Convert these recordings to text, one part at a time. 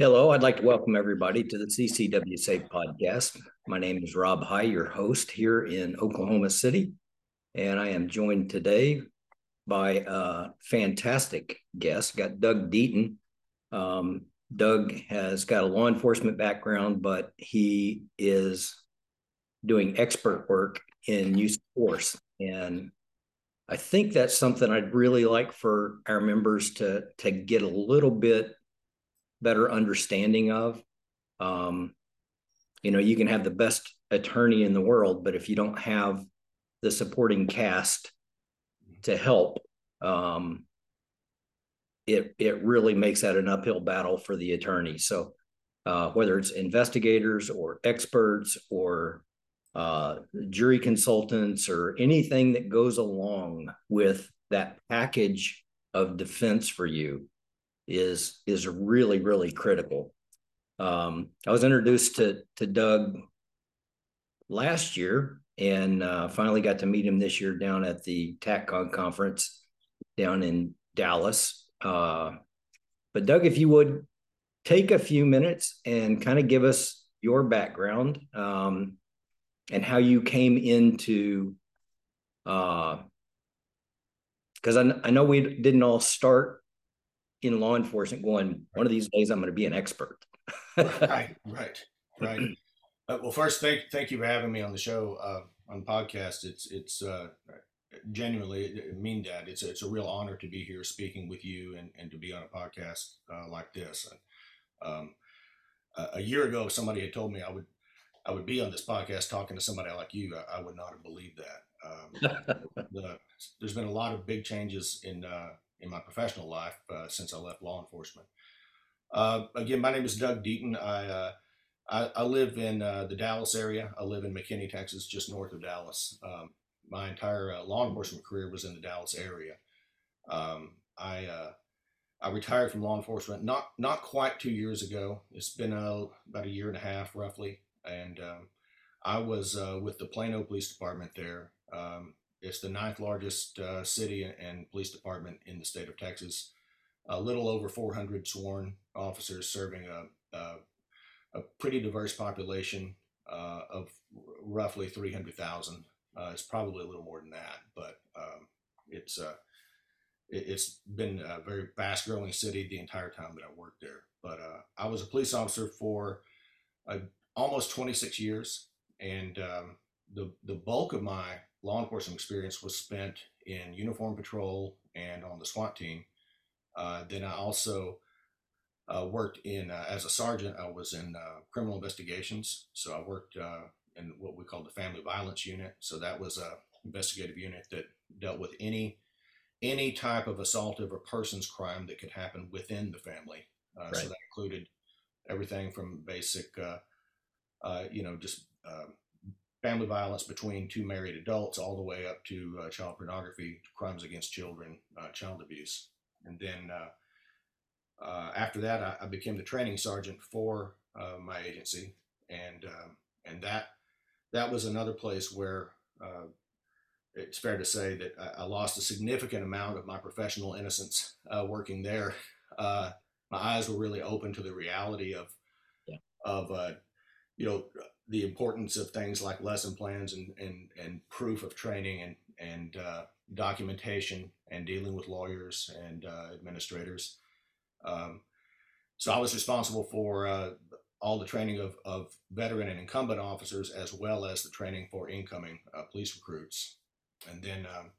Hello, I'd like to welcome everybody to the CCW Safe podcast. My name is Rob High, your host here in Oklahoma City, and I am joined today by a fantastic guest. Got Doug Deaton. Um, Doug has got a law enforcement background, but he is doing expert work in use of force, and I think that's something I'd really like for our members to to get a little bit better understanding of. Um, you know, you can have the best attorney in the world, but if you don't have the supporting cast to help, um, it it really makes that an uphill battle for the attorney. So uh, whether it's investigators or experts or uh, jury consultants or anything that goes along with that package of defense for you, is is really really critical. Um, I was introduced to to Doug last year and uh, finally got to meet him this year down at the TACCON conference down in Dallas. Uh, but Doug, if you would take a few minutes and kind of give us your background um, and how you came into because uh, I, I know we didn't all start in law enforcement going, one of these days I'm going to be an expert. right, right, right. Uh, well, first, thank thank you for having me on the show uh, on podcast. It's it's uh, genuinely I mean that it's it's a real honor to be here speaking with you and, and to be on a podcast uh, like this. And, um, a year ago, if somebody had told me I would I would be on this podcast talking to somebody like you, I, I would not have believed that. Um, the, there's been a lot of big changes in uh, in my professional life uh, since I left law enforcement. Uh, again, my name is Doug Deaton. I, uh, I, I, live in uh, the Dallas area. I live in McKinney, Texas, just north of Dallas. Um, my entire uh, law enforcement career was in the Dallas area. Um, I uh, I retired from law enforcement not not quite two years ago. It's been about a year and a half, roughly, and um, I was with the Plano Police Department there. Um, it's the ninth largest uh, city and police department in the state of Texas. A little over 400 sworn officers serving a, a, a pretty diverse population uh, of roughly 300,000. Uh, it's probably a little more than that, but um, it's uh, it, has been a very fast growing city the entire time that I worked there. But uh, I was a police officer for uh, almost 26 years, and um, the the bulk of my law enforcement experience was spent in uniform patrol and on the SWAT team. Uh, then I also uh, worked in uh, as a sergeant. I was in uh, criminal investigations, so I worked uh, in what we call the family violence unit. So that was a investigative unit that dealt with any any type of assaultive or persons crime that could happen within the family. Uh, right. So that included everything from basic, you know, just family violence between two married adults, all the way up to uh, child pornography, crimes against children, uh, child abuse. And then uh, uh after that, I, I, became the training sergeant for uh, my agency, and um, and that that was another place where uh, it's fair to say that I, I, lost a significant amount of my professional innocence working there. my eyes were really open to the reality of yeah. of you know the importance of things like lesson plans and, and, and proof of training and, and uh, documentation and dealing with lawyers and uh, administrators. Um, so I was responsible for uh, all the training of, of veteran and incumbent officers as well as the training for incoming uh, police recruits. And then um,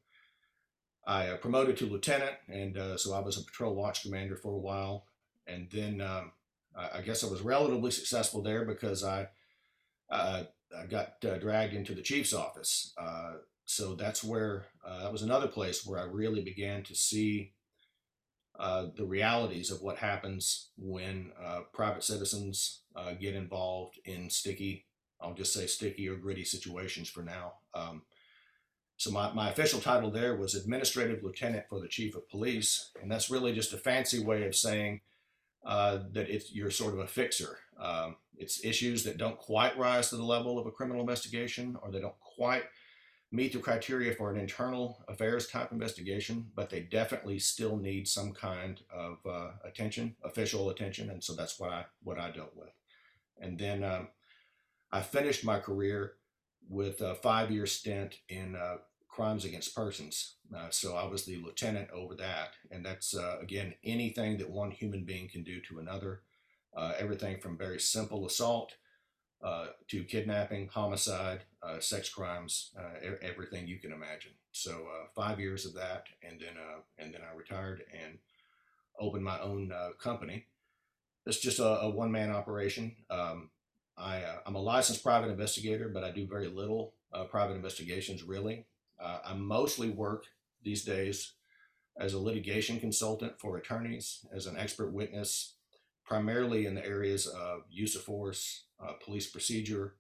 I uh, promoted to lieutenant, and uh, so I was a patrol watch commander for a while. And then um, I guess I was relatively successful there because I I got uh, dragged into the chief's office. Uh, so that's where uh, that was another place where I really began to see uh, the realities of what happens when uh, private citizens get involved in sticky, I'll just say sticky or gritty situations for now. Um, so my, my official title there was administrative lieutenant for the chief of police, and that's really just a fancy way of saying that it's you're sort of a fixer. Um, it's issues that don't quite rise to the level of a criminal investigation or they don't quite meet the criteria for an internal affairs type investigation, but they definitely still need some kind of uh, attention, official attention, and so that's what I what I dealt with. And then um, I finished my career with a five year stint in uh, crimes against persons. Uh, so I was the lieutenant over that, and that's uh, again anything that one human being can do to another. Uh, everything from very simple assault uh, to kidnapping, homicide, uh, sex crimes, uh, everything you can imagine. So five years of that, and then and then I retired and opened my own company. It's just a, a one man operation. Um, I, am a licensed private investigator, but I do very little private investigations really. I mostly work these days as a litigation consultant for attorneys, as an expert witness, primarily in the areas of use of force, uh, police procedure,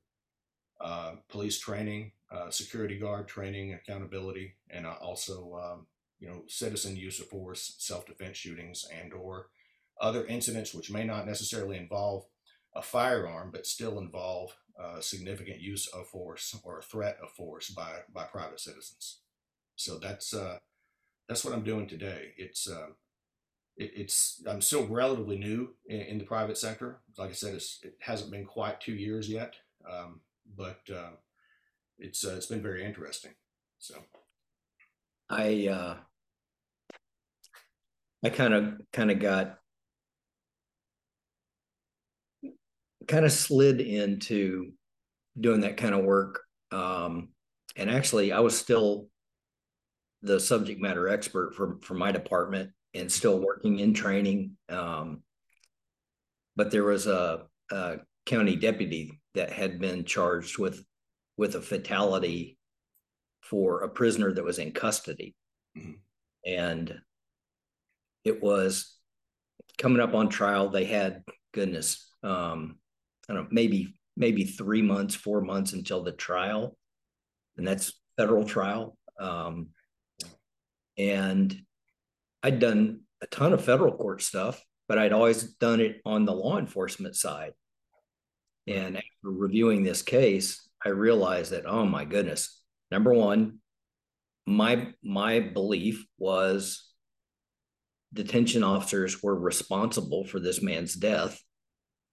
uh, police training, uh, security guard training, accountability, and also um, you know citizen use of force, self-defense shootings, and or other incidents which may not necessarily involve a firearm, but still involve uh, significant use of force or threat of force by by private citizens. So that's uh, that's what I'm doing today. It's uh, it, it's I'm still relatively new in, in, the private sector. Like I said, it hasn't been quite two years yet, um, but uh, it's uh, it's been very interesting. So, I uh, I kind of kind of got kind of slid into doing that kind of work. Um, and actually, I was still the subject matter expert for for my department and still working in training. Um, but there was a, a, county deputy that had been charged with with a fatality for a prisoner that was in custody, mm-hmm. and it was coming up on trial. They had goodness, um, I don't know, maybe maybe three months, four months until the trial, and that's federal trial. Um, and I'd done a ton of federal court stuff, but I'd always done it on the law enforcement side. And after reviewing this case, I realized that, oh my goodness, number one, my my belief was detention officers were responsible for this man's death.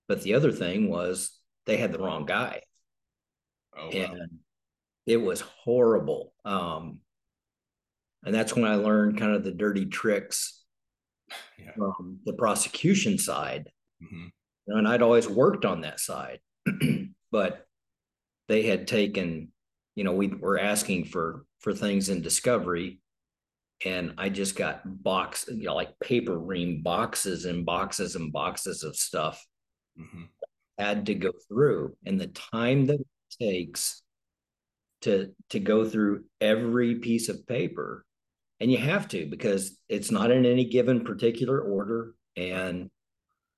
But the other thing was they had the wrong guy. Oh, wow. And it was horrible. Um, and that's when I learned kind of the dirty tricks yeah. from the prosecution side. Mm-hmm. And I'd always worked on that side, but they had taken, you know, we were asking for for things in discovery, and I just got box, you know, like paper ream boxes and boxes and boxes of stuff. Mm-hmm. Had to go through, and the time that it takes to to go through every piece of paper and you have to because it's not in any given particular order and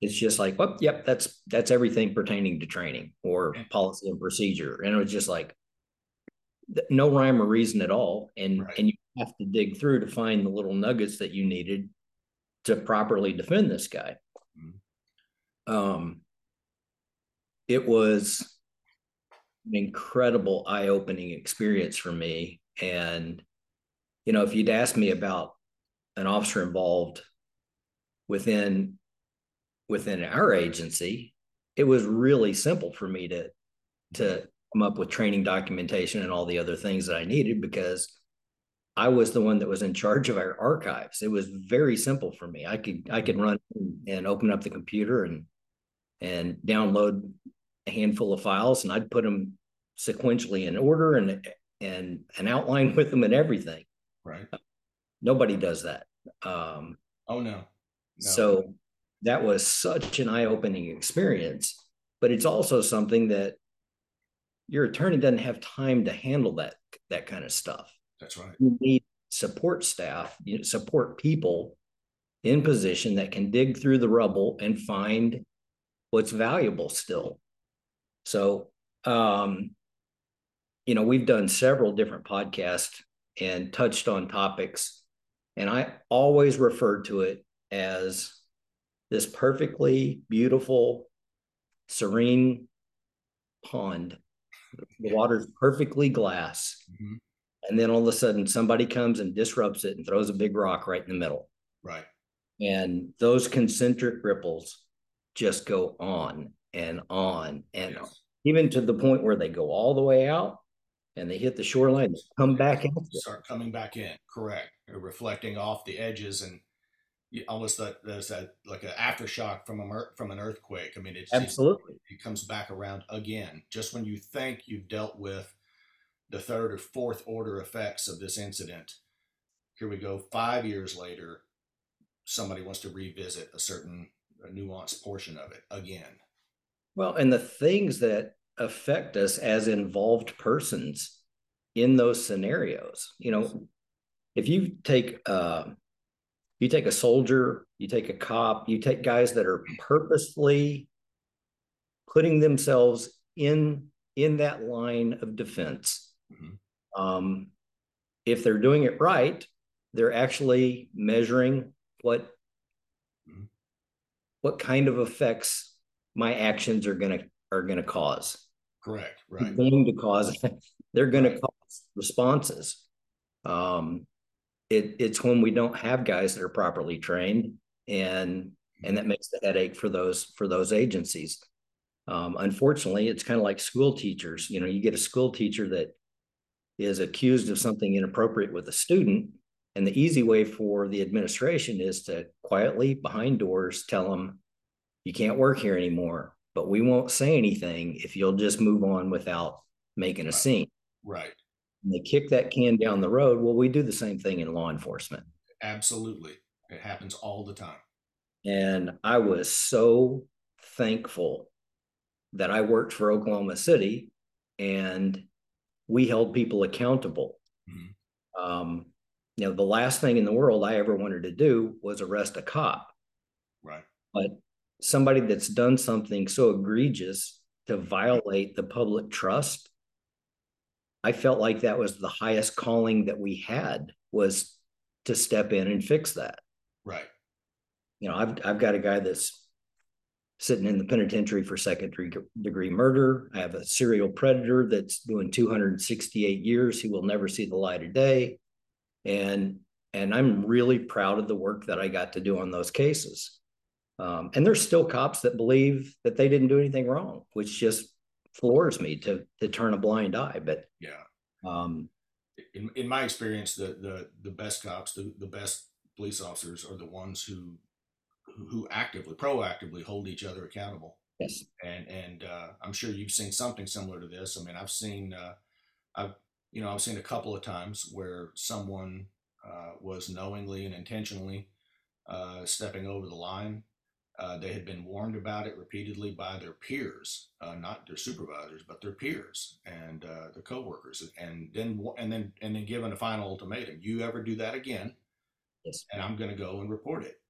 it's just like well yep that's that's everything pertaining to training or policy and procedure and it was just like no rhyme or reason at all and right. and you have to dig through to find the little nuggets that you needed to properly defend this guy mm-hmm. um it was an incredible eye-opening experience for me and you know, if you'd asked me about an officer involved within within our agency, it was really simple for me to to come up with training documentation and all the other things that I needed because I was the one that was in charge of our archives. It was very simple for me. I could I could run and open up the computer and and download a handful of files and I'd put them sequentially in order and and an outline with them and everything. Right. Nobody does that. Um, oh no. no. So that was such an eye-opening experience, but it's also something that your attorney doesn't have time to handle that that kind of stuff. That's right. You need support staff, you support people in position that can dig through the rubble and find what's valuable still. So, um, you know, we've done several different podcasts and touched on topics. And I always referred to it as this perfectly beautiful, serene pond. The water's perfectly glass. Mm-hmm. and then all of a sudden somebody comes and disrupts it and throws a big rock right in the middle. Right. And those concentric ripples just go on and on and yes. on, even to the point where they go all the way out and they hit the shoreline, come back in. Start coming back in, correct. They're reflecting off the edges and almost that there's that like an aftershock from a from an earthquake. I mean, it's absolutely it, it comes back around again. Just when you think you've dealt with the third or fourth order effects of this incident, here we go. Five years later, somebody wants to revisit a certain a nuanced portion of it again. Well, and the things that affect us as involved persons in those scenarios, you know, if you take uh, you take a soldier, you take a cop, you take guys that are purposely putting themselves in in that line of defense. Mm-hmm. Um, if they're doing it right, they're actually measuring what mm-hmm. what kind of effects my actions are gonna are gonna cause. Correct. Right. Going to cause they're gonna right. cause responses. Um, it, it's when we don't have guys that are properly trained and and that makes the headache for those for those agencies um, unfortunately it's kind of like school teachers you know you get a school teacher that is accused of something inappropriate with a student and the easy way for the administration is to quietly behind doors tell them you can't work here anymore but we won't say anything if you'll just move on without making a scene right and they kick that can down the road. Well, we do the same thing in law enforcement. Absolutely. It happens all the time. And I was so thankful that I worked for Oklahoma City and we held people accountable. Mm-hmm. Um, you know, the last thing in the world I ever wanted to do was arrest a cop. Right. But somebody that's done something so egregious to violate the public trust I felt like that was the highest calling that we had was to step in and fix that. Right. You know, I've I've got a guy that's sitting in the penitentiary for second degree murder. I have a serial predator that's doing 268 years. He will never see the light of day. And and I'm really proud of the work that I got to do on those cases. Um, and there's still cops that believe that they didn't do anything wrong, which just floors me to to turn a blind eye. But yeah, um, in in my experience, the the the best cops, the the best police officers are the ones who who actively, proactively hold each other accountable. Yes, and and uh, I'm sure you've seen something similar to this. I mean, I've seen uh, I've you know I've seen a couple of times where someone uh, was knowingly and intentionally uh, stepping over the line uh, they had been warned about it repeatedly by their peers, uh, not their supervisors, but their peers and uh, their coworkers, and then and then and then given a final ultimatum: you ever do that again, yes. and I'm going to go and report it,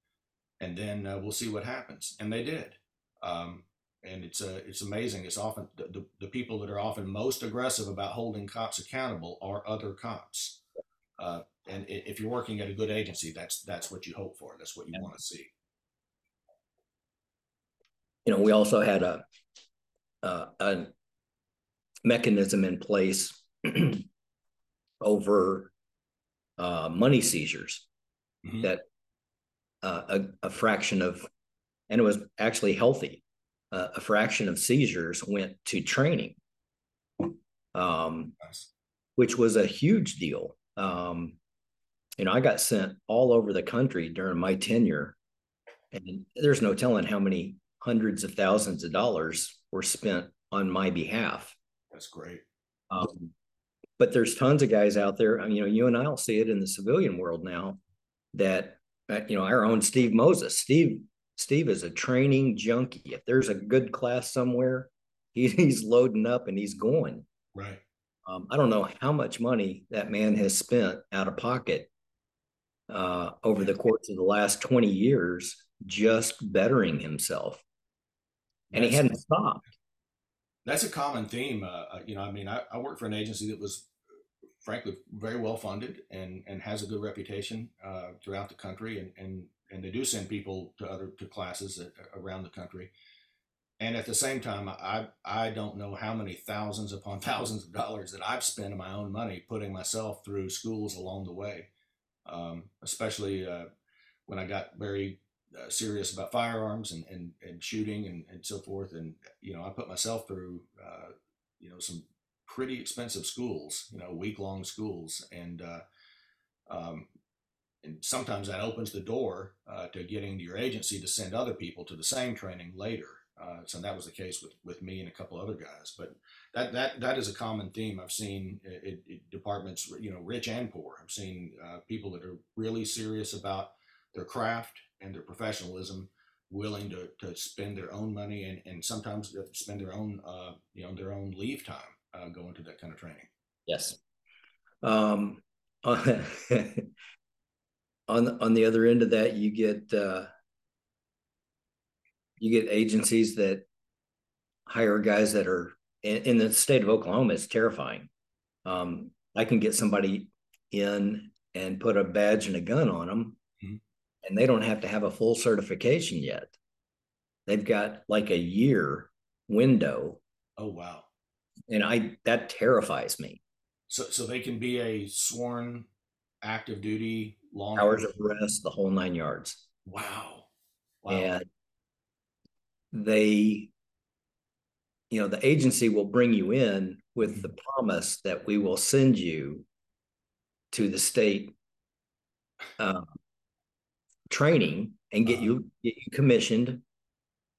and then uh, we'll see what happens. And they did, um, and it's uh, it's amazing. It's often the, the, the people that are often most aggressive about holding cops accountable are other cops. Uh, and if you're working at a good agency, that's that's what you hope for. That's what you yeah. want to see you know, we also had a uh, a mechanism in place over uh, money seizures mm-hmm. that uh, a, a, fraction of, and it was actually healthy. Uh, a fraction of seizures went to training, um, nice. which was a huge deal. Um, you know, I got sent all over the country during my tenure, and there's no telling how many hundreds of thousands of dollars were spent on my behalf. That's great. Um, but there's tons of guys out there. You know, you and I'll see it in the civilian world now that uh, you know our own Steve Moses. Steve Steve is a training junkie. If there's a good class somewhere, he, he's loading up and he's going. Right. Um, I don't know how much money that man has spent out of pocket uh, over the course of the last 20 years just bettering himself and that's, he hadn't stopped. That's a common theme. Uh, uh, you know, I mean, I, I worked for an agency that was frankly very well funded and, and has a good reputation uh, throughout the country. And, and, and they do send people to other to classes around the country. and at the same time, I I don't know how many thousands upon thousands of dollars that I've spent of my own money putting myself through schools along the way, um, especially uh, when I got very uh, serious about firearms and, and, and shooting and, and so forth. And you know, I put myself through uh, you know some pretty expensive schools, you know, week long schools, and uh, um, and sometimes that opens the door uh, to getting your agency to send other people to the same training later. Uh, so that was the case with, with me and a couple other guys. But that that that is a common theme I've seen departments, you know, rich and poor. I've seen uh, people that are really serious about their craft and their professionalism, willing to, to spend their own money and, and sometimes spend their own uh, you know their own leave time uh, going to that kind of training. Yes. Um, on on the other end of that, you get uh, you get agencies that hire guys that are in, in the state of Oklahoma. It's terrifying. Um, I can get somebody in and put a badge and a gun on them. And they don't have to have a full certification yet. They've got like a year window. Oh wow! And I that terrifies me. So so they can be a sworn active duty long hours of rest, the whole nine yards. Wow. Wow. And they, you know, the agency will bring you in with the promise that we will send you to the state uh, training and get uh-huh. you get you commissioned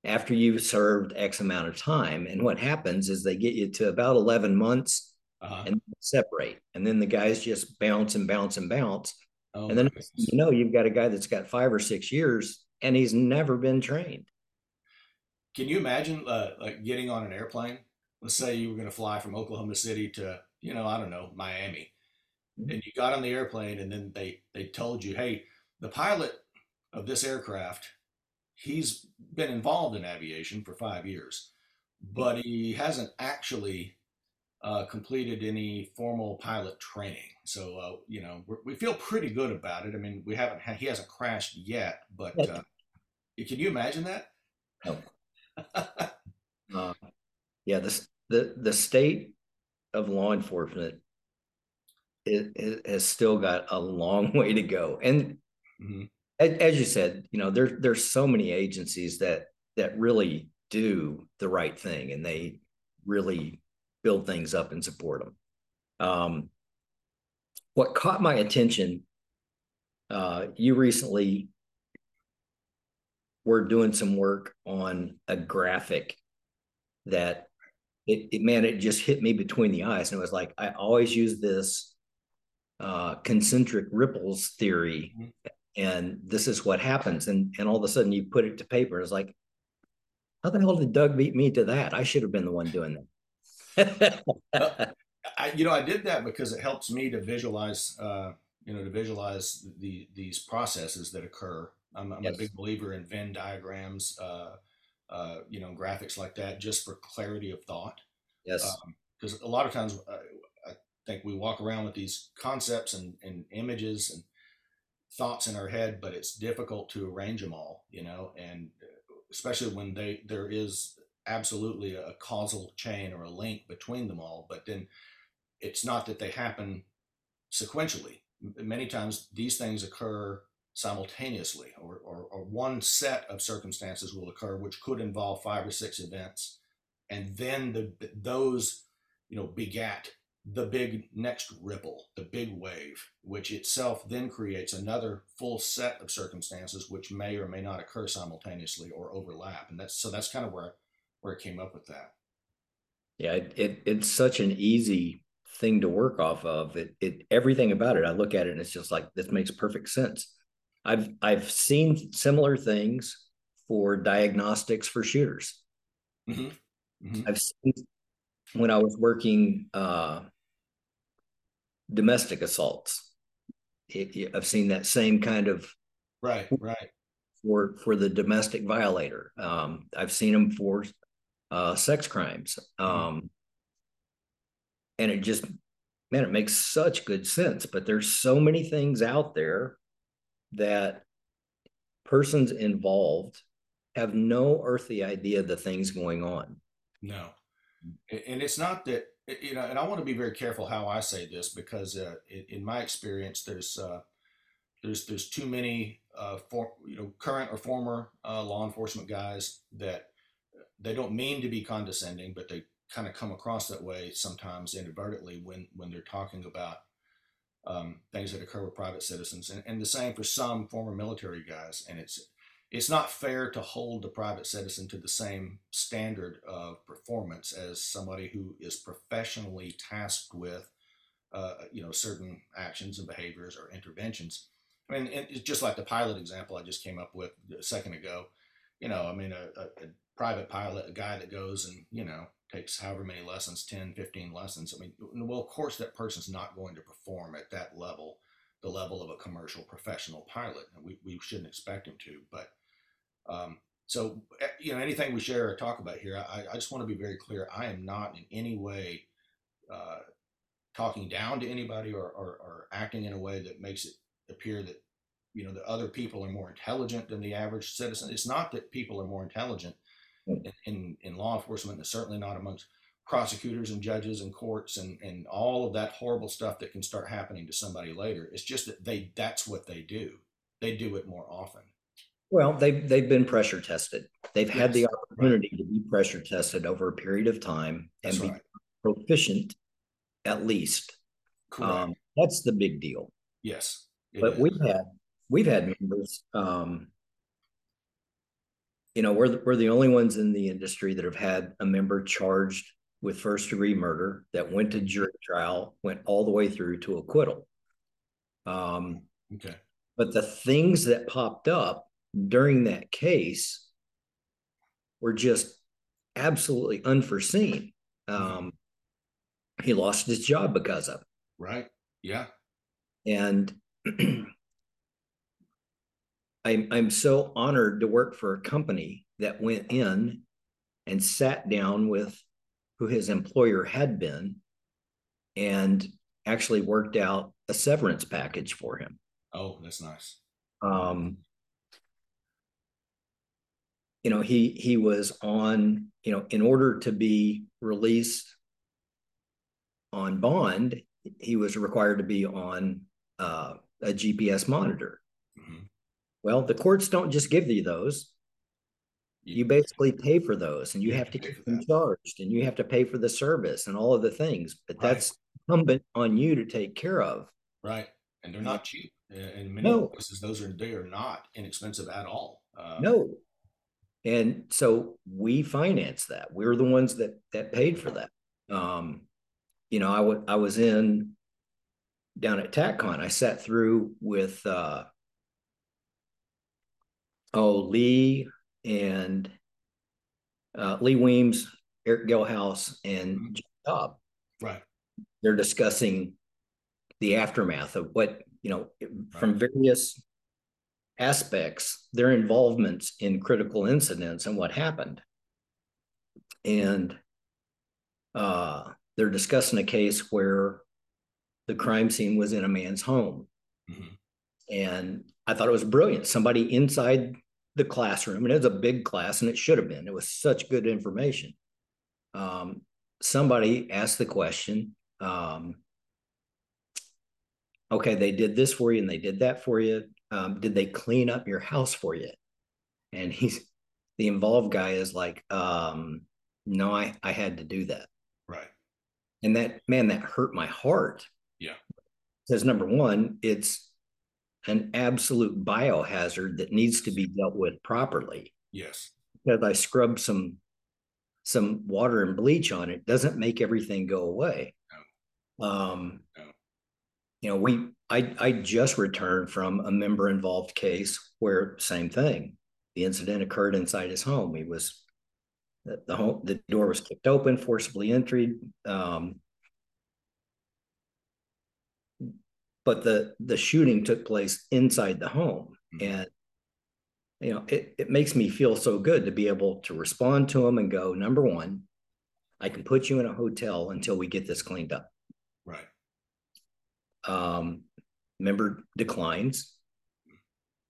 after you've served X amount of time. And what happens is they get you to about 11 months uh-huh. and separate. And then the guys just bounce and bounce and bounce. Oh, and then you know you've got a guy that's got five or six years and he's never been trained. Can you imagine uh, like getting on an airplane? Let's say you were going to fly from Oklahoma City to, you know, I don't know, Miami, mm-hmm. and you got on the airplane, and then they they told you, hey, the pilot of this aircraft, he's been involved in aviation for five years, but he hasn't actually uh, completed any formal pilot training. So uh, you know we feel pretty good about it. I mean, we haven't had, he hasn't crashed yet, but uh, can you imagine that? No. uh, yeah, the the the state of law enforcement it, it has still got a long way to go, and mm-hmm. As, you said, you know, there's there's so many agencies that that really do the right thing, and they really build things up and support them. Um, what caught my attention, uh, you recently were doing some work on a graphic that it, it man, it just hit me between the eyes. And it was like, I always use this uh, concentric ripples theory. And this is what happens. And, and all of a sudden you put it to paper. It's like, how the hell did Doug beat me to that? I should have been the one doing that. I, you know, I did that because it helps me to visualize, uh, you know, to visualize the these processes that occur. I'm, I'm yes. a big believer in Venn diagrams, uh, uh, you know, graphics like that, just for clarity of thought. Yes. Because um, a lot of times, uh, I think we walk around with these concepts and, and images and thoughts in our head, but it's difficult to arrange them all, you know, and uh, especially when they there is absolutely a causal chain or a link between them all, but then it's not that they happen sequentially. Many times these things occur simultaneously, or, or, or, one set of circumstances will occur, which could involve five or six events, and then the, those, you know, begat the big next ripple, the big wave, which itself then creates another full set of circumstances, which may or may not occur simultaneously or overlap, and that's so that's kind of where where it came up with that. Yeah, it, it it's such an easy thing to work off of. It it everything about it. I look at it and it's just like this makes perfect sense. I've I've seen similar things for diagnostics for shooters. Mm-hmm. Mm-hmm. I've seen when I was working uh, domestic assaults. It, it, I've seen that same kind of right, right for for the domestic violator. Um, I've seen them for uh, sex crimes. Um, and it just, man, it makes such good sense. But there's so many things out there that persons involved have no earthly idea the things going on. No, and it's not that you know. And I want to be very careful how I say this because, uh, in, in, my experience, there's uh, there's there's too many uh, for you know current or former uh, law enforcement guys that they don't mean to be condescending, but they kind of come across that way sometimes inadvertently when when they're talking about um, things that occur with private citizens, and, and the same for some former military guys. And it's it's not fair to hold the private citizen to the same standard of performance as somebody who is professionally tasked with, uh, you know, certain actions and behaviors or interventions. I mean, it's just like the pilot example I just came up with a second ago. You know, I mean, a, a, a private pilot, a guy that goes and, you know, takes however many lessons 10 15 lessons i mean well of course that person's not going to perform at that level the level of a commercial professional pilot and we, we shouldn't expect him to but um, so eh, you know anything we share or talk about here i, I just want to be very clear i am not in any way uh, talking down to anybody or, or, or acting in a way that makes it appear that you know the other people are more intelligent than the average citizen it's not that people are more intelligent in, in, in law enforcement, and certainly not amongst prosecutors and judges and courts and, and all of that horrible stuff that can start happening to somebody later. It's just that they that's what they do. They do it more often. Well, they've they've been pressure tested. They've yes, had the opportunity right. to be pressure tested over a period of time and that's be right. proficient at least. Um, that's the big deal. Yes. But is. we've had we've had members um, you know, we're the, we're the only ones in the industry that have had a member charged with first degree murder that went to jury trial, went all the way through to acquittal. Um, okay. But the things that popped up during that case were just absolutely unforeseen. Um, he lost his job because of it. Right. Yeah. And I'm I'm so honored to work for a company that went in and sat down with who his employer had been and actually worked out a severance package for him. Oh, that's nice. Um, you know, he he was on, you know, in order to be released on bond, he was required to be on uh, a GPS monitor. Well, the courts don't just give you those. You basically pay for those and you, you have to get them charged and you have to pay for the service and all of the things. But right. that's incumbent on you to take care of. Right. And they're not cheap. In many no. places, those are they are not inexpensive at all. Uh, no. And so we finance that. We're the ones that that paid for that. Um, you know, I, w- I was in down at TACCON. I sat through with uh, oh Lee and uh, Lee Weems, Eric Gelhaus, and mm-hmm. Job. Right. They're discussing the aftermath of what you know right. from various aspects, their involvements in critical incidents and what happened. And uh, they're discussing a case where the crime scene was in a man's home. Mm-hmm. And I thought it was brilliant. Somebody inside the classroom, and it was a big class, and it should have been. It was such good information. Um, somebody asked the question, um, okay, they did this for you and they did that for you. Um, did they clean up your house for you? And he's the involved guy is like, um, no, I, I had to do that. Right. And that man, that hurt my heart. Yeah. Because number one, it's an absolute biohazard that needs to be dealt with properly. Yes. Because I scrub some some water and bleach on it doesn't make everything go away. No. Um, no. You know, we I I just returned from a member involved case where same thing. The incident occurred inside his home. He was the, the home the door was kicked open, forcibly entered. Um, but the the shooting took place inside the home mm-hmm. and you know it, it makes me feel so good to be able to respond to him and go number one i can put you in a hotel until we get this cleaned up right um member declines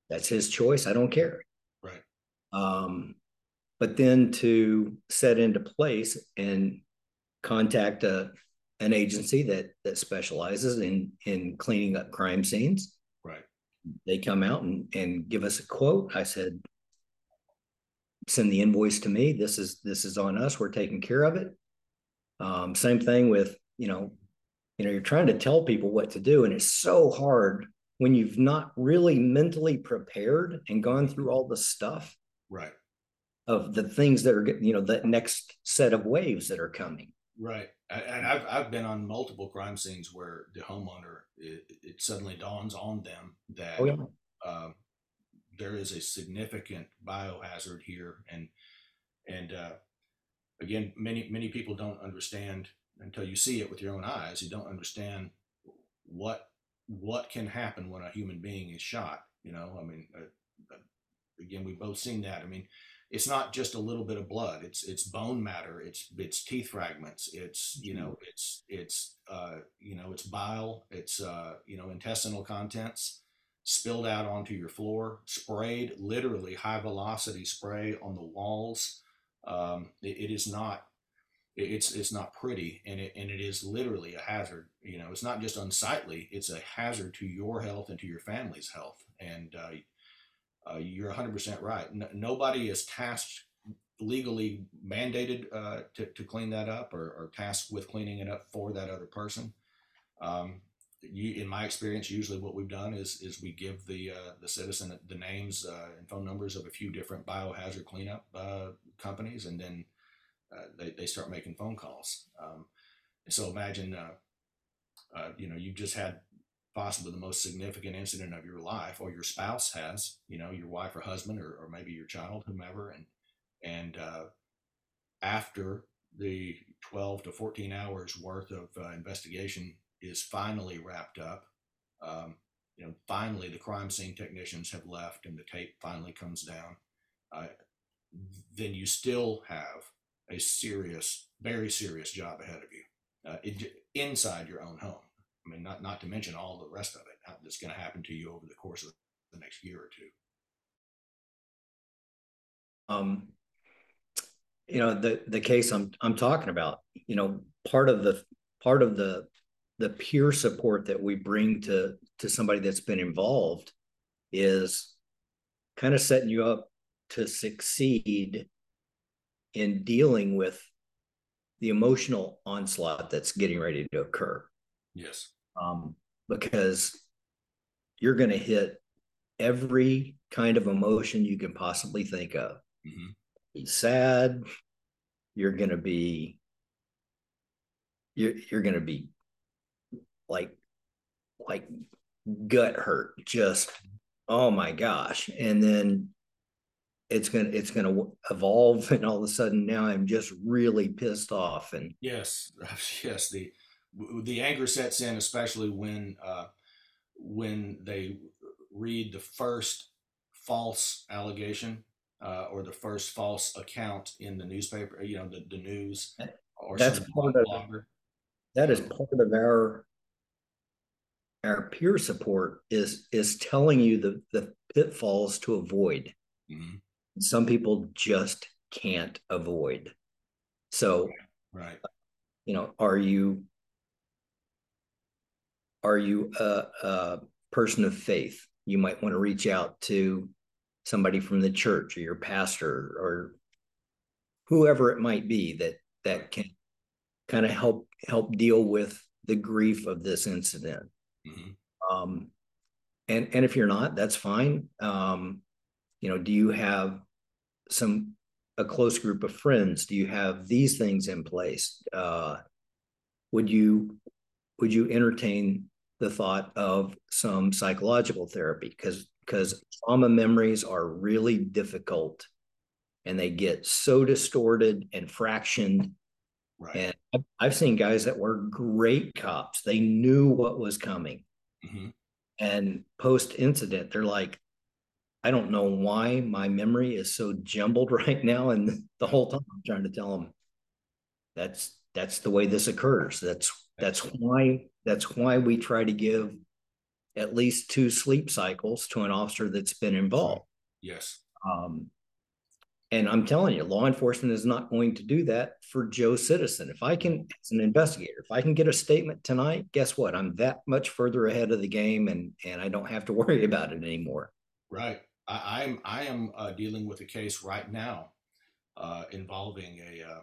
that's his choice i don't care right Um, but then to set into place and contact a, an agency that that specializes in in cleaning up crime scenes. Right. They come out and, and give us a quote. I said, send the invoice to me. This is this is on us. We're taking care of it. Um, same thing with you know, you know, you're trying to tell people what to do, and it's so hard when you've not really mentally prepared and gone through all the stuff. Right. Of the things that are getting you know the next set of waves that are coming. Right. And I've I've been on multiple crime scenes where the homeowner it, it suddenly dawns on them that oh, yeah. uh, there is a significant biohazard here, and and uh, again, many many people don't understand until you see it with your own eyes. You don't understand what what can happen when a human being is shot. You know, I mean, uh, uh again, we've both seen that. I mean, it's not just a little bit of blood. It's it's bone matter. It's it's teeth fragments. It's you know mm-hmm. it's it's uh, you know it's bile. It's uh, you know intestinal contents spilled out onto your floor, sprayed, literally high velocity spray on the walls. Um, it, it is not, it's, it's not pretty and it, and it is literally a hazard. You know, it's not just unsightly, it's a hazard to your health and to your family's health. And, uh, uh, you're 100% right. nobody is tasked legally mandated uh, to, to clean that up or, or, tasked with cleaning it up for that other person. Um, you, in my experience, usually what we've done is is we give the uh, the citizen the names uh, and phone numbers of a few different biohazard cleanup uh, companies, and then uh, they they start making phone calls. Um, so imagine, uh, uh, you know, you've just had possibly the most significant incident of your life, or your spouse has, you know, your wife or husband, or, or maybe your child, whomever, and and after the 12 to 14 hours worth of investigation is finally wrapped up. Um, you know, finally the crime scene technicians have left and the tape finally comes down. Uh, then you still have a serious, very serious job ahead of you uh, inside your own home. I mean, not not to mention all the rest of it that's going to happen to you over the course of the next year or two. Um, you know, the the case I'm I'm talking about. You know, part of the part of the the peer support that we bring to to somebody that's been involved is kind of setting you up to succeed in dealing with the emotional onslaught that's getting ready to occur. Yes. Um, because you're going to hit every kind of emotion you can possibly think of. Mm-hmm. Be sad. You're going to be. You're you're going to be like like gut hurt just oh my gosh and then it's gonna it's gonna evolve and all of a sudden now i'm just really pissed off and yes yes the the anger sets in especially when uh when they read the first false allegation uh, or the first false account in the newspaper you know the, the news or that's part of that is part of our our peer support is is telling you the the pitfalls to avoid. Mm-hmm. Some people just can't avoid. So, right, you know, are you are you a, a person of faith? You might want to reach out to somebody from the church or your pastor or whoever it might be that that can kind of help help deal with the grief of this incident Mm-hmm. Um, and and if you're not, that's fine. Um, you know, do you have some a close group of friends? Do you have these things in place? Uh, would you would you entertain the thought of some psychological therapy? Because because trauma memories are really difficult and they get so distorted and fractioned Right. And I've, I've seen guys that were great cops. They knew what was coming. Mm-hmm. And post incident, they're like, I don't know why my memory is so jumbled right now. And the whole time I'm trying to tell them that's that's the way this occurs. That's that's why that's why we try to give at least two sleep cycles to an officer that's been involved. Yes. Um, and I'm telling you, law enforcement is not going to do that for Joe Citizen. If I can, as an investigator, if I can get a statement tonight, guess what? I'm that much further ahead of the game, and and I don't have to worry about it anymore. Right. I, am I am uh, dealing with a case right now uh, involving a, uh,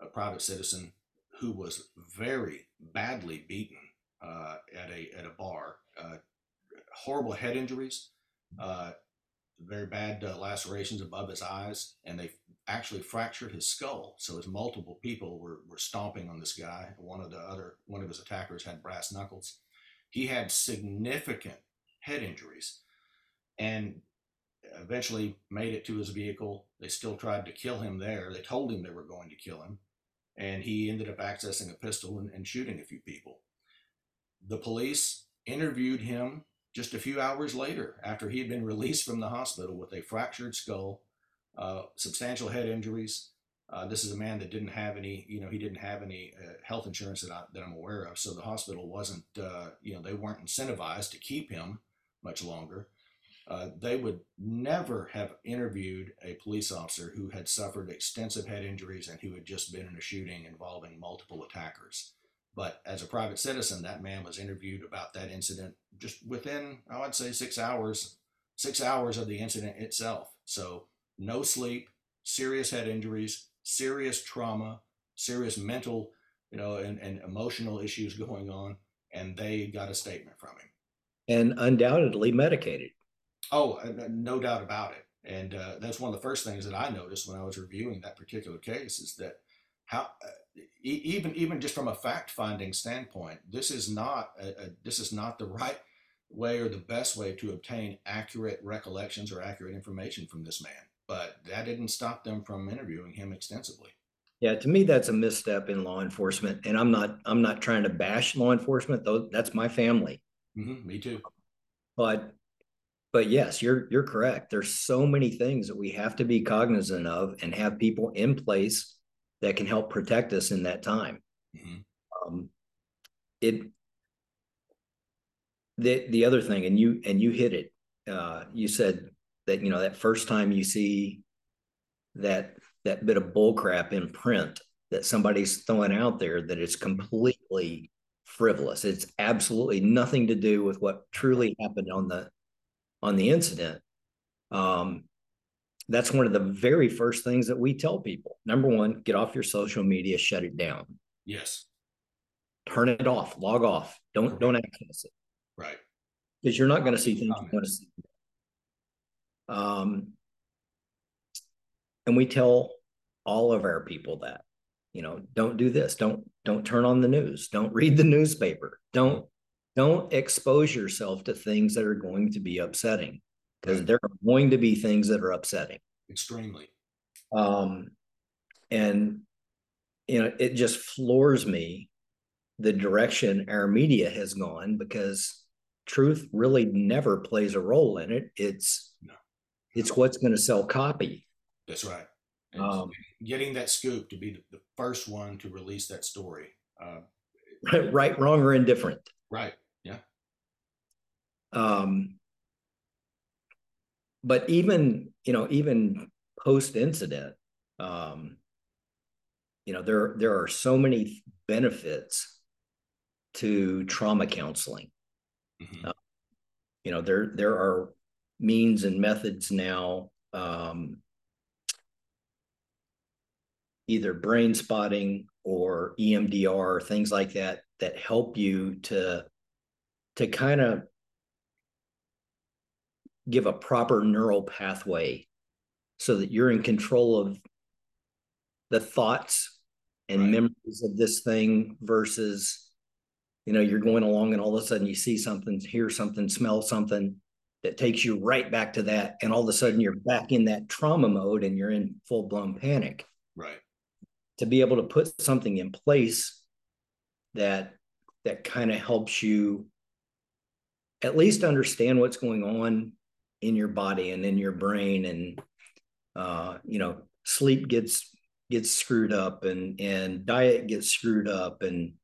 a private citizen who was very badly beaten uh, at a at a bar. Uh, horrible head injuries, uh, very bad lacerations above his eyes, and they actually fractured his skull. So as multiple people were, were stomping on this guy, one of the other one of his attackers had brass knuckles. He had significant head injuries, and eventually made it to his vehicle. They still tried to kill him there. They told him they were going to kill him, and he ended up accessing a pistol and, and shooting a few people. The police interviewed him just a few hours later after he had been released from the hospital with a fractured skull, uh, substantial head injuries. Uh, this is a man that didn't have any, you know, he didn't have any uh, health insurance that, I, that I'm aware of. So the hospital wasn't, uh, you know, they weren't incentivized to keep him much longer. Uh, they would never have interviewed a police officer who had suffered extensive head injuries and who had just been in a shooting involving multiple attackers. But as a private citizen, that man was interviewed about that incident just within, I would say, six hours, six hours of the incident itself. So no sleep, serious head injuries, serious trauma, serious mental, you know, and, and emotional issues going on. And they got a statement from him. And undoubtedly medicated. Oh, no doubt about it. And uh, that's one of the first things that I noticed when I was reviewing that particular case is that how uh, e- even even just from a fact finding standpoint, this is not a, a, this is not the right way or the best way to obtain accurate recollections or accurate information from this man. But that didn't stop them from interviewing him extensively. Yeah, to me that's a misstep in law enforcement, and I'm not I'm not trying to bash law enforcement though. That's my family. Mm-hmm, me too. But but yes, you're you're correct. There's so many things that we have to be cognizant of and have people in place that can help protect us in that time. Mm-hmm. Um, it the the other thing, and you and you hit it. Uh, you said that you know that first time you see that that bit of bullcrap in print that somebody's throwing out there that it's completely frivolous. It's absolutely nothing to do with what truly happened on the on the incident, um, that's one of the very first things that we tell people. Number one, get off your social media, shut it down. Yes. Turn it off, log off. Don't Correct. don't access it. Right. Because you're not going to see things you want to see. Um, and we tell all of our people that, you know, don't do this. Don't don't turn on the news. Don't read the newspaper. Don't don't expose yourself to things that are going to be upsetting because there are going to be things that are upsetting. Extremely. Um and you know it just floors me the direction our media has gone because truth really never plays a role in it. It's no. it's what's going to sell copy. That's right. Um, getting that scoop to be the first one to release that story uh, right wrong or indifferent. Right. Um, but even you know even post incident, um, you know there there are so many benefits to trauma counseling. Mm-hmm. Uh, you know there there are means and methods now um, either brain spotting or EMDR, things like that, that help you to to kind of give a proper neural pathway so that you're in control of the thoughts and right. memories of this thing versus you know you're going along and all of a sudden you see something hear something smell something that takes you right back to that and all of a sudden you're back in that trauma mode and you're in full blown panic right to be able to put something in place that that kind of helps you at least understand what's going on in your body and in your brain and uh, you know sleep gets gets screwed up and and diet gets screwed up and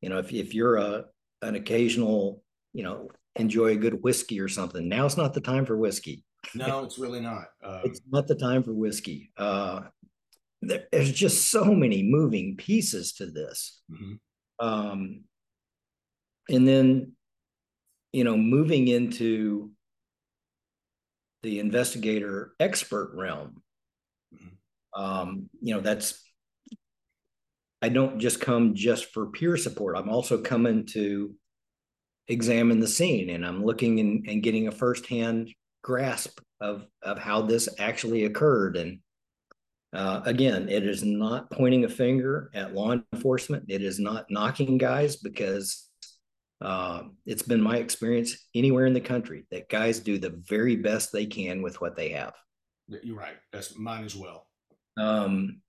you know if, if you're a an occasional you know enjoy a good whiskey or something now's not the time for whiskey No, it's really not. Um, it's not the time for whiskey. Uh, there, there's just so many moving pieces to this. Mm-hmm. Um, and then, you know, moving into the investigator expert realm, mm-hmm. um, you know, that's I don't just come just for peer support. I'm also coming to examine the scene and I'm looking and, and getting a firsthand grasp of, of how this actually occurred. And uh, again, it is not pointing a finger at law enforcement. It is not knocking guys because uh, it's been my experience anywhere in the country that guys do the very best they can with what they have. You're right. That's mine as well. Um,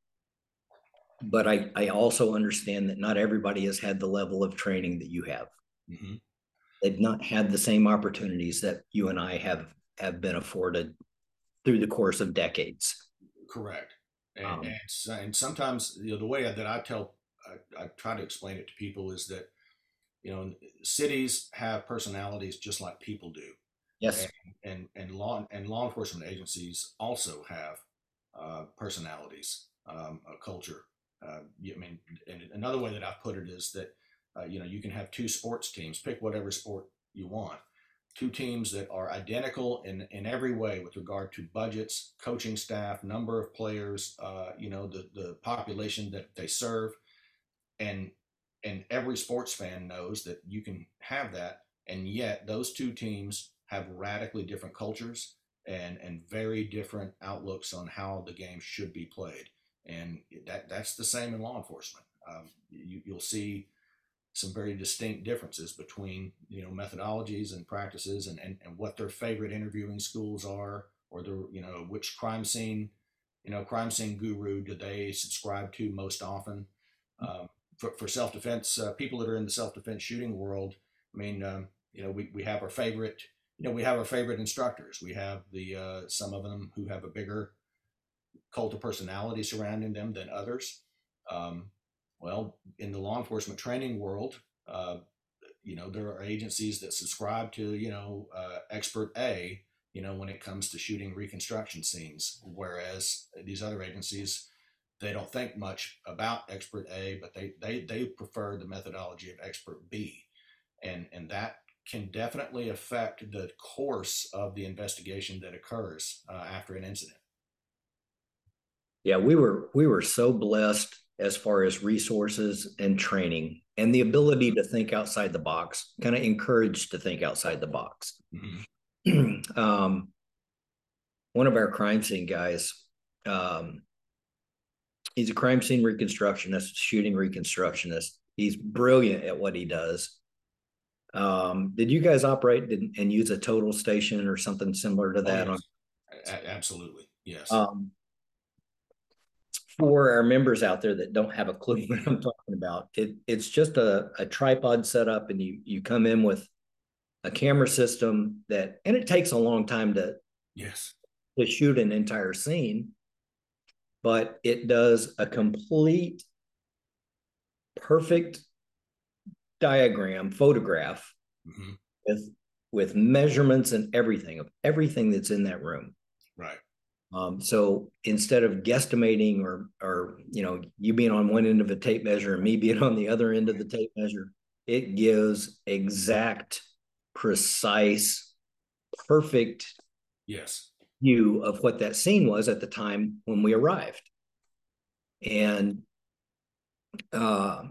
but I, I also understand that not everybody has had the level of training that you have. Mm-hmm. They've not had the same opportunities that you and I have have been afforded through the course of decades. Correct. And, um, and, and, sometimes you know the way that I tell I, I try to explain it to people is that you know cities have personalities just like people do. Yes. And and, and law and law enforcement agencies also have uh, personalities, um, a culture uh, I mean, and another way that I've put it is that uh, you know you can have two sports teams. Pick whatever sport you want. Two teams that are identical in in every way with regard to budgets, coaching staff, number of players, uh, you know, the the population that they serve, and and every sports fan knows that you can have that, and yet those two teams have radically different cultures and and very different outlooks on how the game should be played. And that that's the same in law enforcement. Um, you, you'll see some very distinct differences between you know methodologies and practices and, and, and what their favorite interviewing schools are or the you know which crime scene you know crime scene guru do they subscribe to most often. Um, for, for self-defense uh, people that are in the self-defense shooting world i mean um, you know we, we have our favorite you know we have our favorite instructors we have the uh, some of them who have a bigger cult of personality surrounding them than others. Um, well, in the law enforcement training world, uh, you know, there are agencies that subscribe to, you know, uh, expert A, you know, when it comes to shooting reconstruction scenes, whereas these other agencies, they don't think much about expert A, but they, they, they prefer the methodology of expert B. And, and that can definitely affect the course of the investigation that occurs uh, after an incident yeah, we were we were so blessed as far as resources and training and the ability to think outside the box, kind of encouraged to think outside the box. Mm-hmm. um, one of our crime scene guys, um, he's a crime scene reconstructionist, shooting reconstructionist. He's brilliant at what he does. Um, did you guys operate and use a total station or something similar to that? Oh, yes. on- Absolutely, yes. Um, for our members out there that don't have a clue what I'm talking about, it, it's just a, a tripod setup, and you you come in with a camera system that, and it takes a long time to yes to shoot an entire scene, but it does a complete, perfect diagram photograph mm-hmm. with with measurements and everything of everything that's in that room. Right. Um, so instead of guesstimating or or you know you being on one end of a tape measure and me being on the other end of the tape measure, it gives exact, precise, perfect yes view of what that scene was at the time when we arrived. And uh,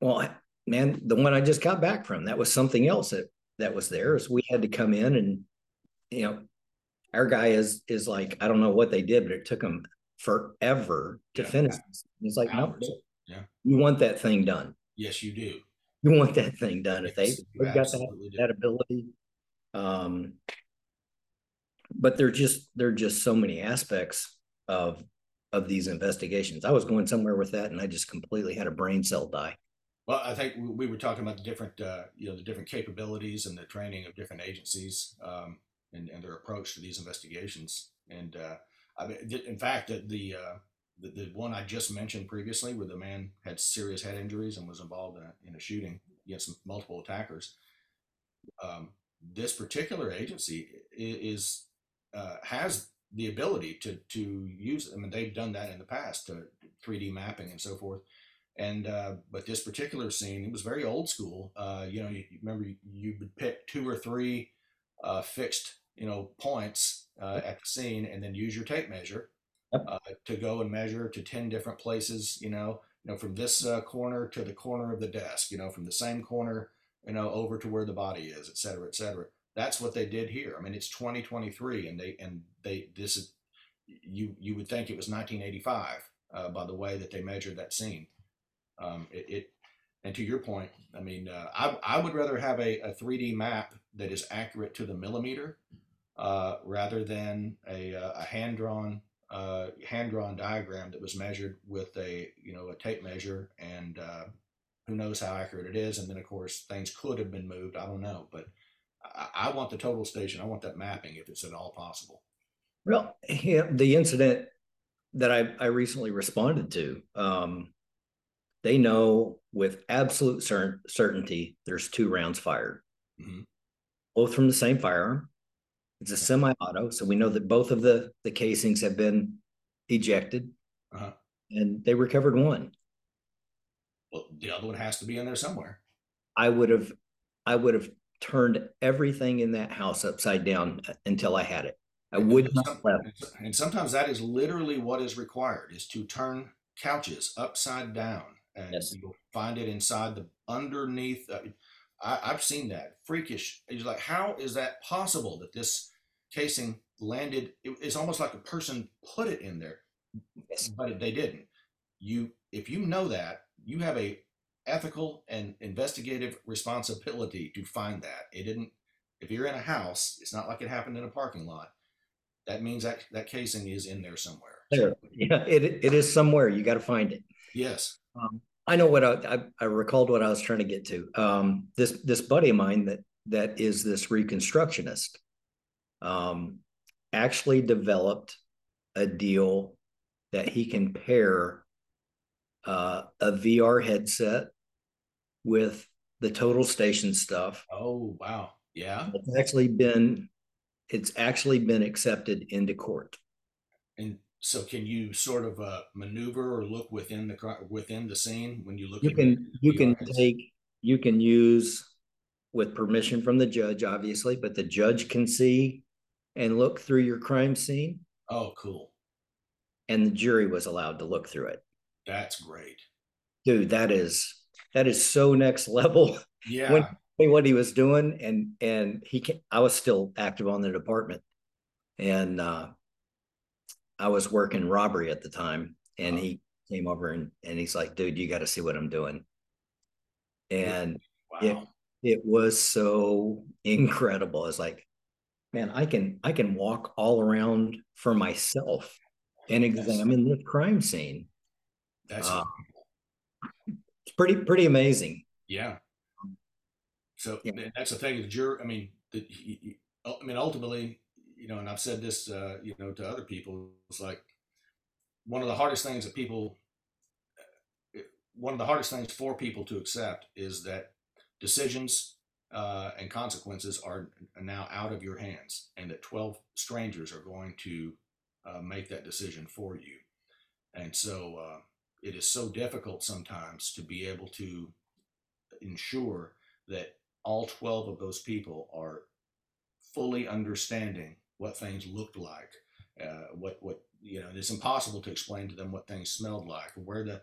well, man, the one I just got back from that was something else that that was there. Is we had to come in and you know our guy is is like I don't know what they did, but it took them forever to yeah. finish. It's like no, yeah, you want that thing done. Yes, you do. You want that thing done. If they have got that, that ability, um, but they're just they're just so many aspects of of these investigations. I was going somewhere with that, and I just completely had a brain cell die. Well, I think we were talking about the different, uh, you know, the different capabilities and the training of different agencies. Um, and, and their approach to these investigations. And uh, I mean, in fact, the the, uh, the, the one I just mentioned previously, where the man had serious head injuries and was involved in a, in a shooting against multiple attackers, um, this particular agency is uh, has the ability to to use. them, mean, they've done that in the past to 3D mapping and so forth. And uh, but this particular scene, it was very old school. Uh, you know, you, you remember you, would pick two or three uh, fixed, you know, points uh, at the scene, and then use your tape measure uh, to go and measure to ten different places. You know, you know, from this uh, corner to the corner of the desk. You know, from the same corner, you know, over to where the body is, et cetera, et cetera. That's what they did here. I mean, it's 2023, and they and they this is you you would think it was 1985 uh, by the way that they measured that scene. Um, it, it, and to your point, I mean, uh, I, I would rather have a, a 3D map that is accurate to the millimeter uh, rather than a, uh, a hand drawn uh, hand drawn diagram that was measured with a you know a tape measure and uh, who knows how accurate it is. And then of course things could have been moved. I don't know, but I, I want the total station. I want that mapping if it's at all possible. Well, yeah, the incident that I, I recently responded to, um, they know with absolute cer- certainty there's two rounds fired, mm-hmm. both from the same firearm. It's a semi-auto, so we know that both of the the casings have been ejected, uh-huh. and they recovered one. Well, the other one has to be in there somewhere. I would have, I would have turned everything in that house upside down until I had it. I would not And sometimes that is literally what is required is to turn couches upside down and yes. you'll find it inside the underneath. Uh, I, have seen that freakish. It's like, how is that possible that this casing landed? It, it's almost like a person put it in there, yes. but they didn't. You, if you know that, you have a ethical and investigative responsibility to find that. It didn't. If you're in a house, it's not like it happened in a parking lot that means that that casing is in there somewhere. There, yeah, it it is somewhere. You got to find it. Yes. Um, I know what I, I, I recalled what I was trying to get to. Um, this this buddy of mine that that is this reconstructionist, um, actually developed a deal that he can pair uh, a VR headset with the total station stuff. Oh wow! Yeah, it's actually been it's actually been accepted into court. And so, can you sort of uh, maneuver or look within the within the scene when you look? You can you can take you can use with permission from the judge, obviously, but the judge can see and look through your crime scene. Oh, cool! And the jury was allowed to look through it. That's great, dude. That is that is so next level. Yeah. When what he was doing, and and he can, I was still active on the department, and uh, I was working robbery at the time, and he came over and and he's like, "Dude, you got to see what I'm doing," and wow. it it was so incredible. It's like, man, I can I can walk all around for myself and examine the crime scene. That's uh, it's pretty pretty amazing. Yeah, so yeah. that's the thing. The jury, I mean, the, I mean, ultimately, you know, and I've said this, uh, you know, to other people. It's like one of the hardest things that people, uh, one of the hardest things for people to accept is that decisions uh, and consequences are now out of your hands, and that twelve strangers are going to uh, make that decision for you. And so uh, it is so difficult sometimes to be able to ensure that all 12 of those people are fully understanding what things looked like, uh, what what you know. It's impossible to explain to them what things smelled like, where the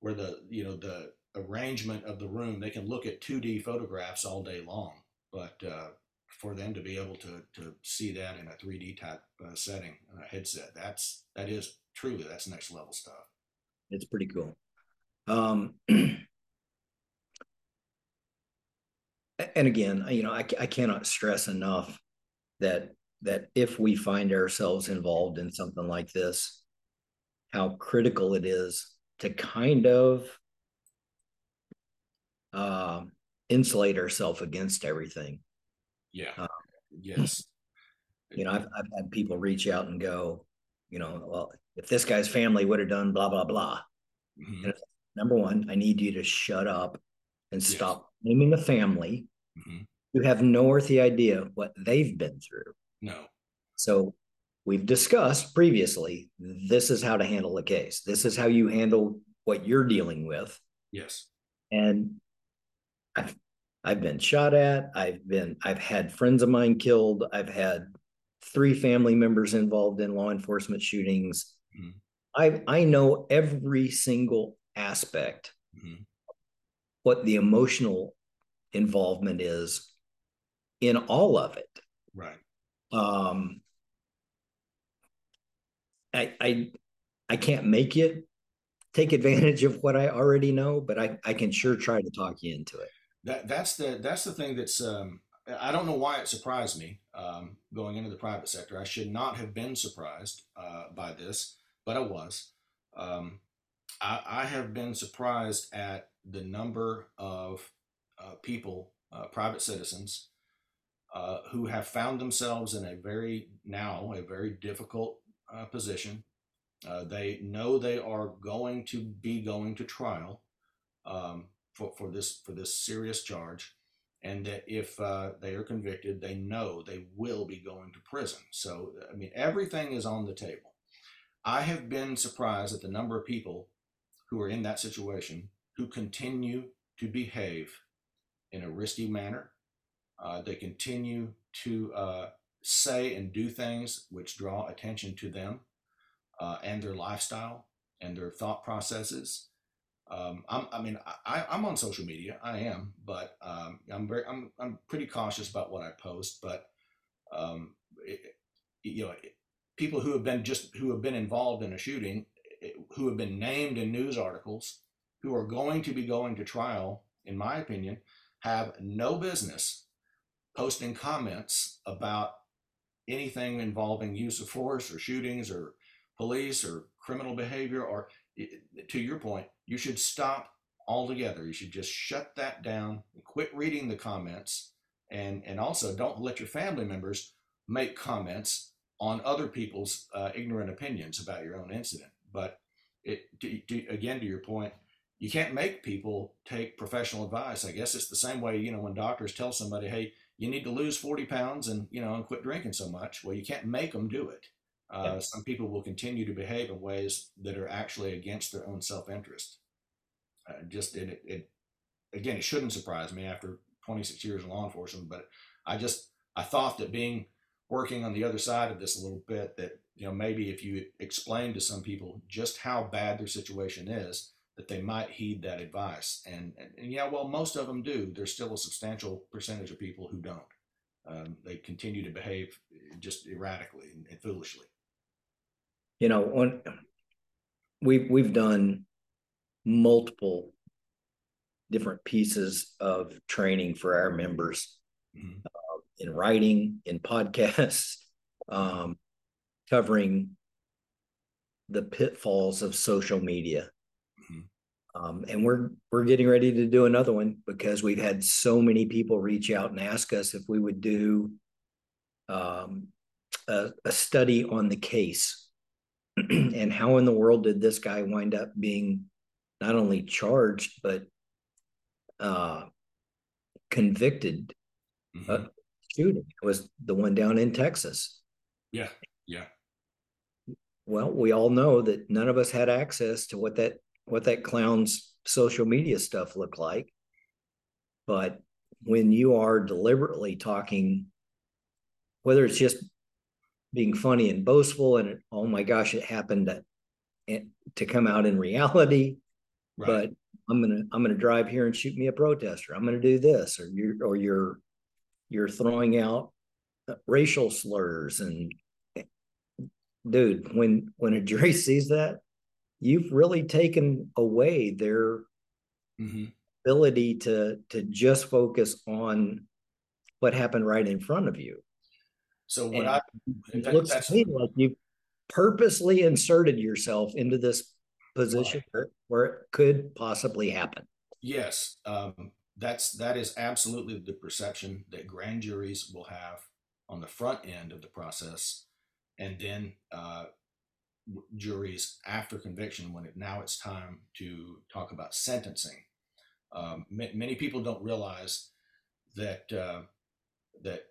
where the you know the arrangement of the room. They can look at 2D photographs all day long, but uh, for them to be able to to see that in a 3D type uh, setting, a headset, that's that is truly that's next level stuff. It's pretty cool. Um, and again, you know, I, I cannot stress enough that that if we find ourselves involved in something like this, how critical it is to kind of uh, insulate ourselves against everything. Yeah. Uh, yes. You know, I've, I've had people reach out and go, you know, well, if this guy's family would have done blah blah blah. Mm-hmm. Number one, I need you to shut up and stop yes. naming the family. Mm-hmm. you have no earthly idea what they've been through. No. So we've discussed previously this is how to handle the case. This is how you handle what you're dealing with. Yes. And I've I've been shot at, I've been I've had friends of mine killed, I've had three family members involved in law enforcement shootings. Mm-hmm. I I know every single aspect mm-hmm. what the emotional involvement is in all of it. Right. Um I I I can't make you take advantage of what I already know, but I, I can sure try to talk you into it. That that's the that's the thing that's um, I don't know why it surprised me um, going into the private sector. I should not have been surprised uh, by this, but I was. Um, I, I, have been surprised at the number of uh, people, uh, private citizens, uh, who have found themselves in a very now a very difficult uh, position. Uh, they know they are going to be going to trial um, for, for this for this serious charge and that if uh, they are convicted, they know they will be going to prison. So, I mean, everything is on the table. I have been surprised at the number of people who are in that situation who continue to behave in a risky manner. Uh, they continue to uh, say and do things which draw attention to them uh, and their lifestyle and their thought processes. Um, I'm, I mean, I, am on social media. I am, but um, I'm very, I'm, I'm pretty cautious about what I post. But um, it, you know, people who have been just who have been involved in a shooting, who have been named in news articles, who are going to be going to trial, in my opinion, have no business posting comments about anything involving use of force or shootings or police or criminal behavior or to your point you should stop altogether. You should just shut that down, quit reading the comments, and and also don't let your family members make comments on other people's uh, ignorant opinions about your own incident. But it to, to, again to your point, you can't make people take professional advice. I guess it's the same way you know when doctors tell somebody, hey, you need to lose forty pounds and you know and quit drinking so much. Well, you can't make them do it. Uh. Some people will continue to behave in ways that are actually against their own self interest. Uh, just it, it, again, it shouldn't surprise me after 26 years in law enforcement, but I just I thought that being working on the other side of this a little bit that you know maybe if you explain to some people just how bad their situation is that they might heed that advice. And, and, and yeah well most of them do. There's still a substantial percentage of people who don't. Um, they continue to behave just erratically and, and foolishly. You know when we've we've done multiple different pieces of training for our members. Mm-hmm. Uh, in writing, in podcasts, um, covering the pitfalls of social media. Mm-hmm. Um, and we're we're getting ready to do another one because we've had so many people reach out and ask us if we would do um, a, a study on the case and how in the world did this guy wind up being not only charged but uh, convicted mm-hmm. Shooting. It was the one down in Texas. Yeah, yeah. Well, we all know that none of us had access to what that what that clown's social media stuff looked like. But when you are deliberately talking, whether it's just being funny and boastful and it, oh my gosh, it happened to, to come out in reality, Right. But I'm gonna I'm gonna drive here and shoot me a protester. I'm gonna do this, or you're or you're you're throwing out racial slurs and dude, when when a jury sees that, you've really taken away their mm-hmm. ability to to just focus on what happened right in front of you. So what and I it that, looks to me like you purposely inserted yourself into this position right. where, it could possibly happen. Yes, um, that's that is absolutely the perception that grand juries will have on the front end of the process, and then uh, juries after conviction when it now it's time to talk about sentencing. Um, m- many people don't realize that uh, that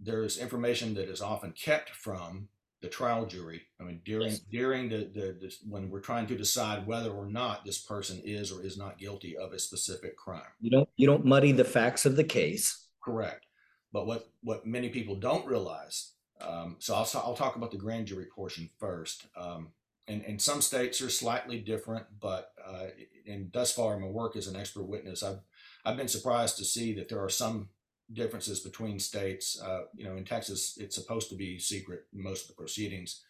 there's information that is often kept from the trial jury. I mean, during yes. during the, the, the when we're trying to decide whether or not this person is or is not guilty of a specific crime. You don't you don't muddy the facts of the case. Correct. But what what many people don't realize. Um, so I'll I'll talk about the grand jury portion first. Um, and, and some states are slightly different, but uh, and thus far in my work as an expert witness, I've I've been surprised to see that there are some differences between states. Uh, you know, in Texas, it's supposed to be secret most of the proceedings,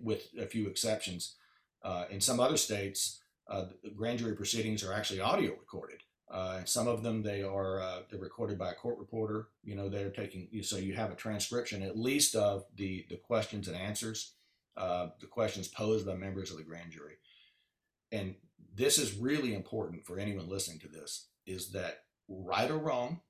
with a few exceptions. Uh, in some other states, uh, grand jury proceedings are actually audio recorded. Uh, some of them they are uh, they're recorded by a court reporter. You know, they're taking so you have a transcription at least of the the questions and answers, the questions posed by members of the grand jury. And this is really important for anyone listening to this: is that right or wrong,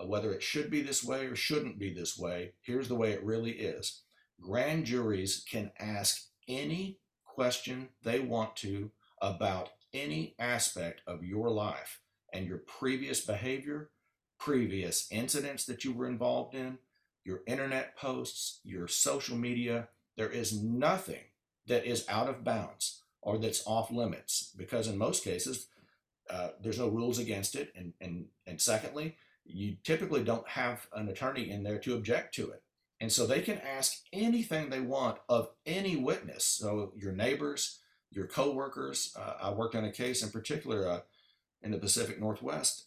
uh, whether it should be this way or shouldn't be this way, here's the way it really is. Grand juries can ask any question they want to about any aspect of your life and your previous behavior, previous incidents that you were involved in, your internet posts, your social media. There is nothing that is out of bounds or that's off limits because in most cases, uh, there's no rules against it. And, and, and secondly, you typically don't have an attorney in there to object to it. And so they can ask anything they want of any witness. So your neighbors, your coworkers. Uh, I worked on a case in particular uh, in the Pacific Northwest.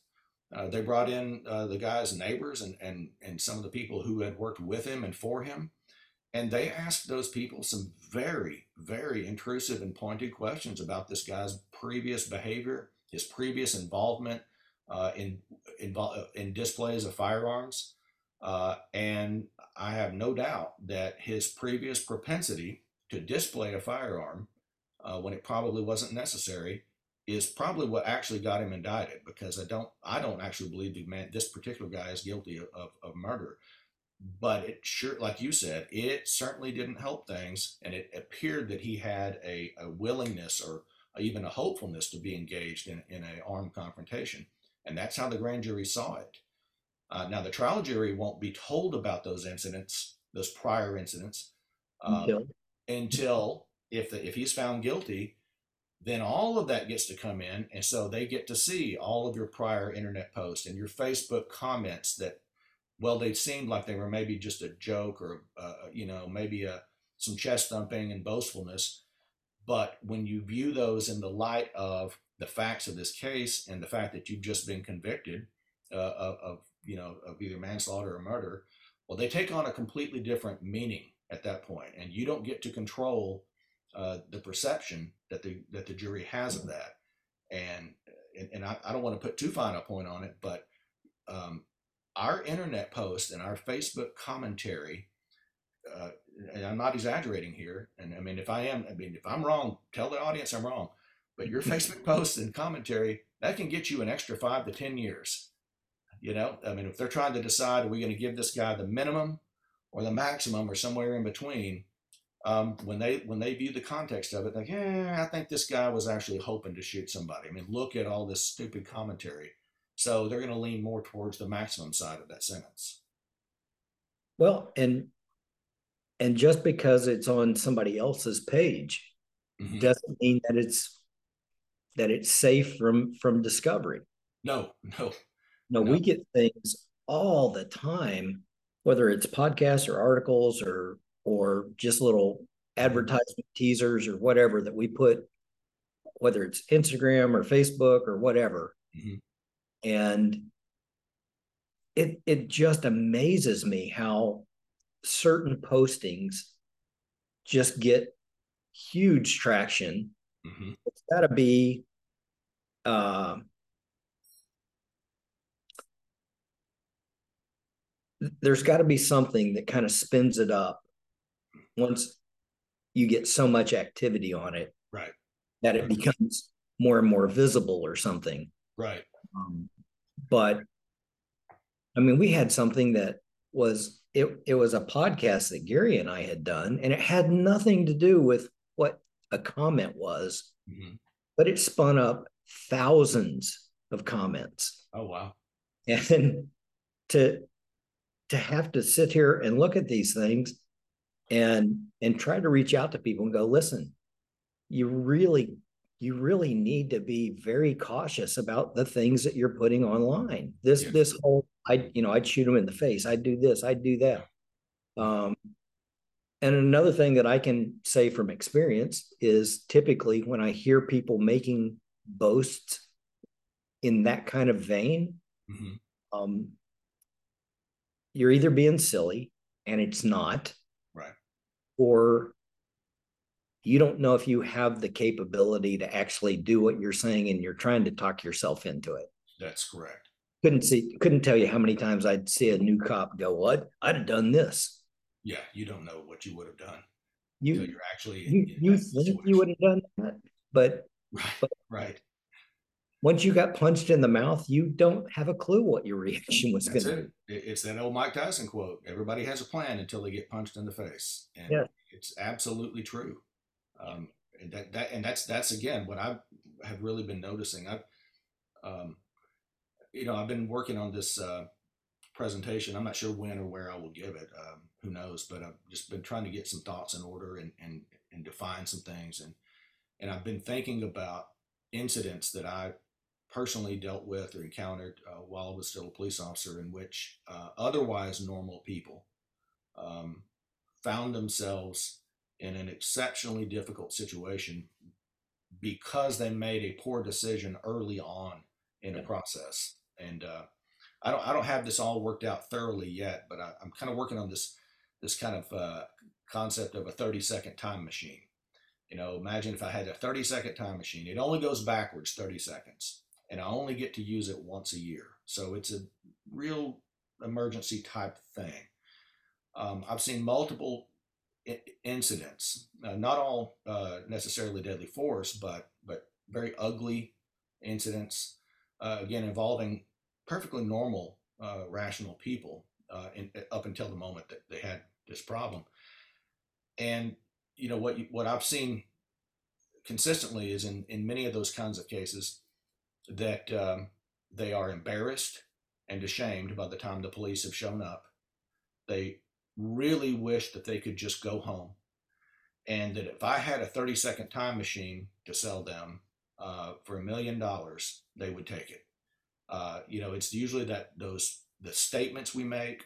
Uh, they brought in uh, the guy's neighbors and, and, and some of the people who had worked with him and for him. And they asked those people some very, very intrusive and pointed questions about this guy's previous behavior, his previous involvement, uh, in, in, in displays of firearms. Uh, and I have no doubt that his previous propensity to display a firearm uh, when it probably wasn't necessary is probably what actually got him indicted because I don't I don't actually believe the man this particular guy is guilty of, of, of murder. But it sure like you said, it certainly didn't help things and it appeared that he had a, a willingness or even a hopefulness to be engaged in, in an armed confrontation. And that's how the grand jury saw it. Uh, now, the trial jury won't be told about those incidents, those prior incidents, uh, until, until if, the, if he's found guilty, then all of that gets to come in. And so they get to see all of your prior internet posts and your Facebook comments that, well, they seemed like they were maybe just a joke or, uh, you know, maybe a, some chest thumping and boastfulness. But when you view those in the light of the facts of this case and the fact that you've just been convicted uh, of, of, you know of either manslaughter or murder, well, they take on a completely different meaning at that point, and you don't get to control uh, the perception that the that the jury has of that. And and, and I, I, don't want to put too fine a point on it, but um, our internet post and our Facebook commentary. Uh, and I'm not exaggerating here. And I mean, if I am, I mean, if I'm wrong, tell the audience I'm wrong. But your Facebook posts and commentary, that can get you an extra five to 10 years. You know, I mean, if they're trying to decide, are we going to give this guy the minimum or the maximum or somewhere in between? Um, when they when they view the context of it, like, yeah, I think this guy was actually hoping to shoot somebody. I mean, look at all this stupid commentary. So they're going to lean more towards the maximum side of that sentence. Well, and and just because it's on somebody else's page mm-hmm. doesn't mean that it's that it's safe from from discovery. No, no, no. We get things all the time, whether it's podcasts or articles or or just little advertisement teasers or whatever that we put, whether it's Instagram or Facebook or whatever. Mm-hmm. And it it just amazes me how certain postings just get huge traction Mm-hmm. It's got to be uh, there's got to be something that kind of spins it up once you get so much activity on it right. that it becomes more and more visible or something. Right. Um, but i mean we had something that was it it was a podcast that gary and i had done and it had nothing to do with a comment was, mm-hmm. but it spun up thousands of comments. Oh wow! And to to have to sit here and look at these things and and try to reach out to people and go, listen, you really you really need to be very cautious about the things that you're putting online. This yes. this whole I you know I'd shoot them in the face. I'd do this. I'd do that. Um, and another thing that I can say from experience is typically when I hear people making boasts in that kind of vein, mm-hmm. um, you're either being silly and it's not, right, or you don't know if you have the capability to actually do what you're saying and you're trying to talk yourself into it. That's correct. Couldn't see, couldn't tell you how many times I'd see a new cop go, "What? I'd have done this." Yeah, you don't know what you would have done. You, you're actually you, in, you think situation. you would have done that, but right, but right. Once you got punched in the mouth, you don't have a clue what your reaction was going to be. It's that old Mike Tyson quote: "Everybody has a plan until they get punched in the face," and yeah. it's absolutely true. Um, and that, that and that's that's again what I have really been noticing. I've um, you know I've been working on this uh, presentation. I'm not sure when or where I will give it. Um, who knows? But I've just been trying to get some thoughts in order and and and define some things. And and I've been thinking about incidents that I personally dealt with or encountered uh, while I was still a police officer, in which uh, otherwise normal people um, found themselves in an exceptionally difficult situation because they made a poor decision early on in the process. And uh, I don't I don't have this all worked out thoroughly yet, but I, am kind of working on this this kind of uh, concept of a 30 second time machine. You know, imagine if I had a 30 second time machine. It only goes backwards 30 seconds, and I only get to use it once a year. So it's a real emergency type thing. Um, I've seen multiple I- incidents, uh, not all uh, necessarily deadly force, but but very ugly incidents. Uh, again, involving perfectly normal, uh, rational people uh, in, up until the moment that they had this problem. And you know what you, what I've seen consistently is in in many of those kinds of cases that um, they are embarrassed and ashamed by the time the police have shown up. They really wish that they could just go home, and that if I had a 30 second time machine to sell them uh, for a million dollars, they would take it. Uh, you know, it's usually that those the statements we make,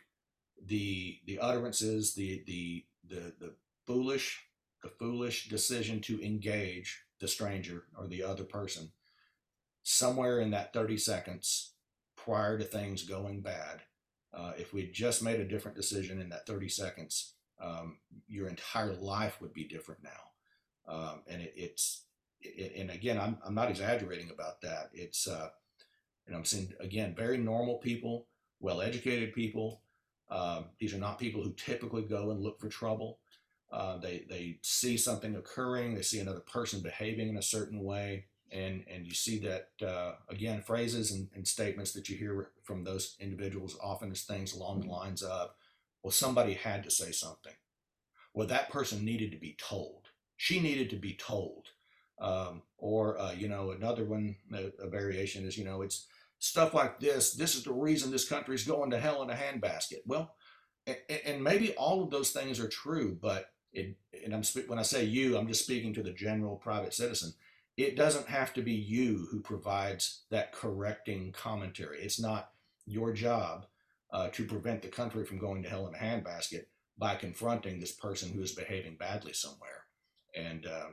the the utterances, the the the the foolish the foolish decision to engage the stranger or the other person somewhere in that 30 seconds prior to things going bad uh, if we just made a different decision in that 30 seconds um, your entire life would be different now um, and it, it's it, and again I'm, I'm not exaggerating about that it's uh, and I'm seeing again very normal people, well-educated people. Um, these are not people who typically go and look for trouble. Uh, they they see something occurring, they see another person behaving in a certain way, and and you see that uh, again phrases and, and, statements that you hear from those individuals often is things along the lines of, "Well, somebody had to say something. Well, that person needed to be told. She needed to be told." Um, or uh, you know another one a, a variation is you know it's stuff like this. This is the reason this country is going to hell in a handbasket. Well, and maybe all of those things are true, but it, and I'm when I say you, I'm just speaking to the general private citizen. It doesn't have to be you who provides that correcting commentary. It's not your job uh, to prevent the country from going to hell in a handbasket by confronting this person who is behaving badly somewhere. And uh,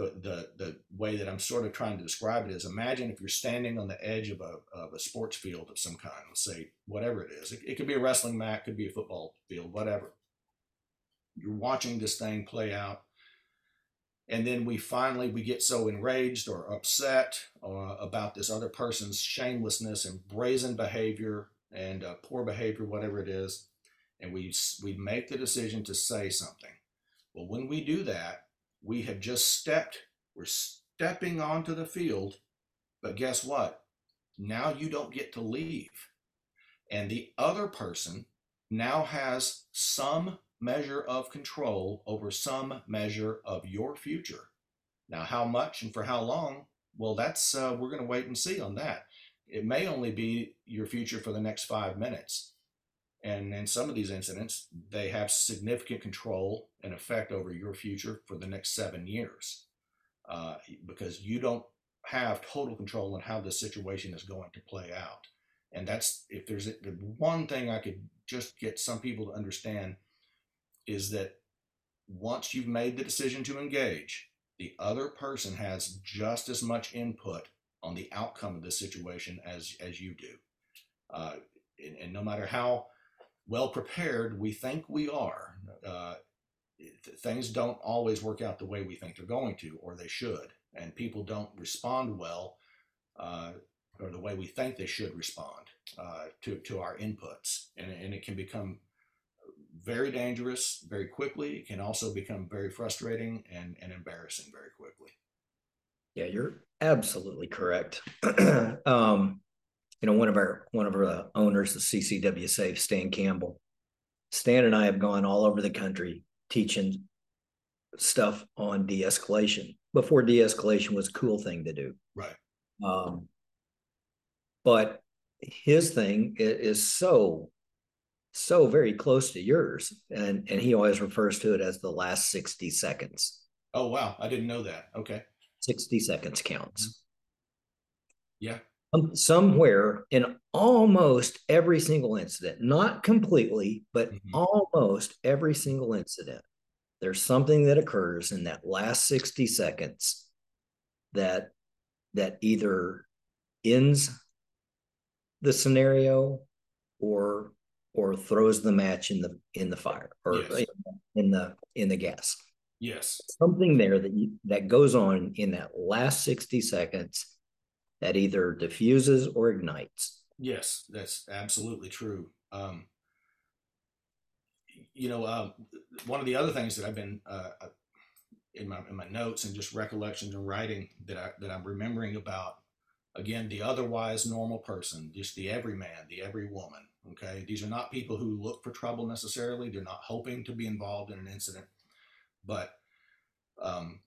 the, the, the way that I'm sort of trying to describe it is imagine if you're standing on the edge of a, of a sports field of some kind, let's say whatever it is. It, it could be a wrestling mat, could be a football field, whatever. You're watching this thing play out. And then we finally, we get so enraged or upset uh, about this other person's shamelessness and brazen behavior and uh, poor behavior, whatever it is. And we, we make the decision to say something. Well, when we do that, we have just stepped, we're stepping onto the field, but guess what? Now you don't get to leave. And the other person now has some measure of control over some measure of your future. Now, how much and for how long? Well, that's uh, we're going to wait and see on that. It may only be your future for the next five minutes, And in some of these incidents, they have significant control and effect over your future for the next seven years uh, because you don't have total control on how the situation is going to play out. And that's if there's a, the one thing I could just get some people to understand is that once you've made the decision to engage, the other person has just as much input on the outcome of the situation as as you do. Uh, and, and, no matter how well prepared we think we are, uh, things don't always work out the way we think they're going to, or they should, and people don't respond well, uh, or the way we think they should respond uh, to to our inputs, and, and it can become very dangerous very quickly. It can also become very frustrating and, and embarrassing very quickly. Yeah, you're absolutely correct. um, you know, one of our one of our uh, owners of CCW Safe, Stan Campbell. Stan and I have gone all over the country teaching stuff on de-escalation before de-escalation was a cool thing to do. Right. Um, but his thing is so so very close to yours and and he always refers to it as the last 60 seconds. Oh wow. I didn't know that. Okay. 60 seconds counts. Yeah um, somewhere in almost every single incident not completely but mm-hmm. almost every single incident there's something that occurs in that last 60 seconds that that either ends the scenario or or throws the match in the in the fire or yes. in the in the gas. Yes. Something there that you, that goes on in that last 60 seconds that either diffuses or ignites. Yes, that's absolutely true. Um, you know, um, one of the other things that I've been uh, uh, in my in my notes and just recollections and writing that I that I'm remembering about again the otherwise normal person, just the everyman, the every woman Okay, these are not people who look for trouble necessarily. They're not hoping to be involved in an incident, but um,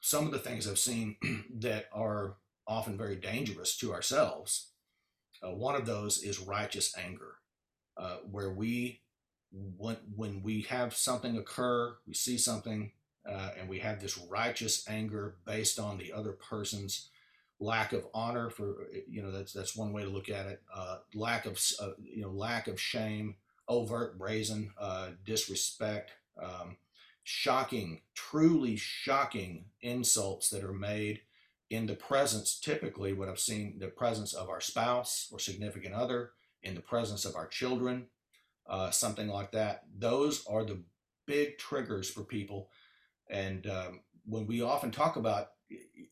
some of the things I've seen that are often very dangerous to ourselves. Uh, one of those is righteous anger, uh, where we when when we have something occur, we see something, uh, and we have this righteous anger based on the other person's lack of honor for you know that's that's one way to look at it uh, lack of uh, you know lack of shame overt brazen uh, disrespect um, shocking truly shocking insults that are made in the presence typically what i've seen the presence of our spouse or significant other in the presence of our children uh, something like that. Those are the big triggers for people. And um, when we often talk about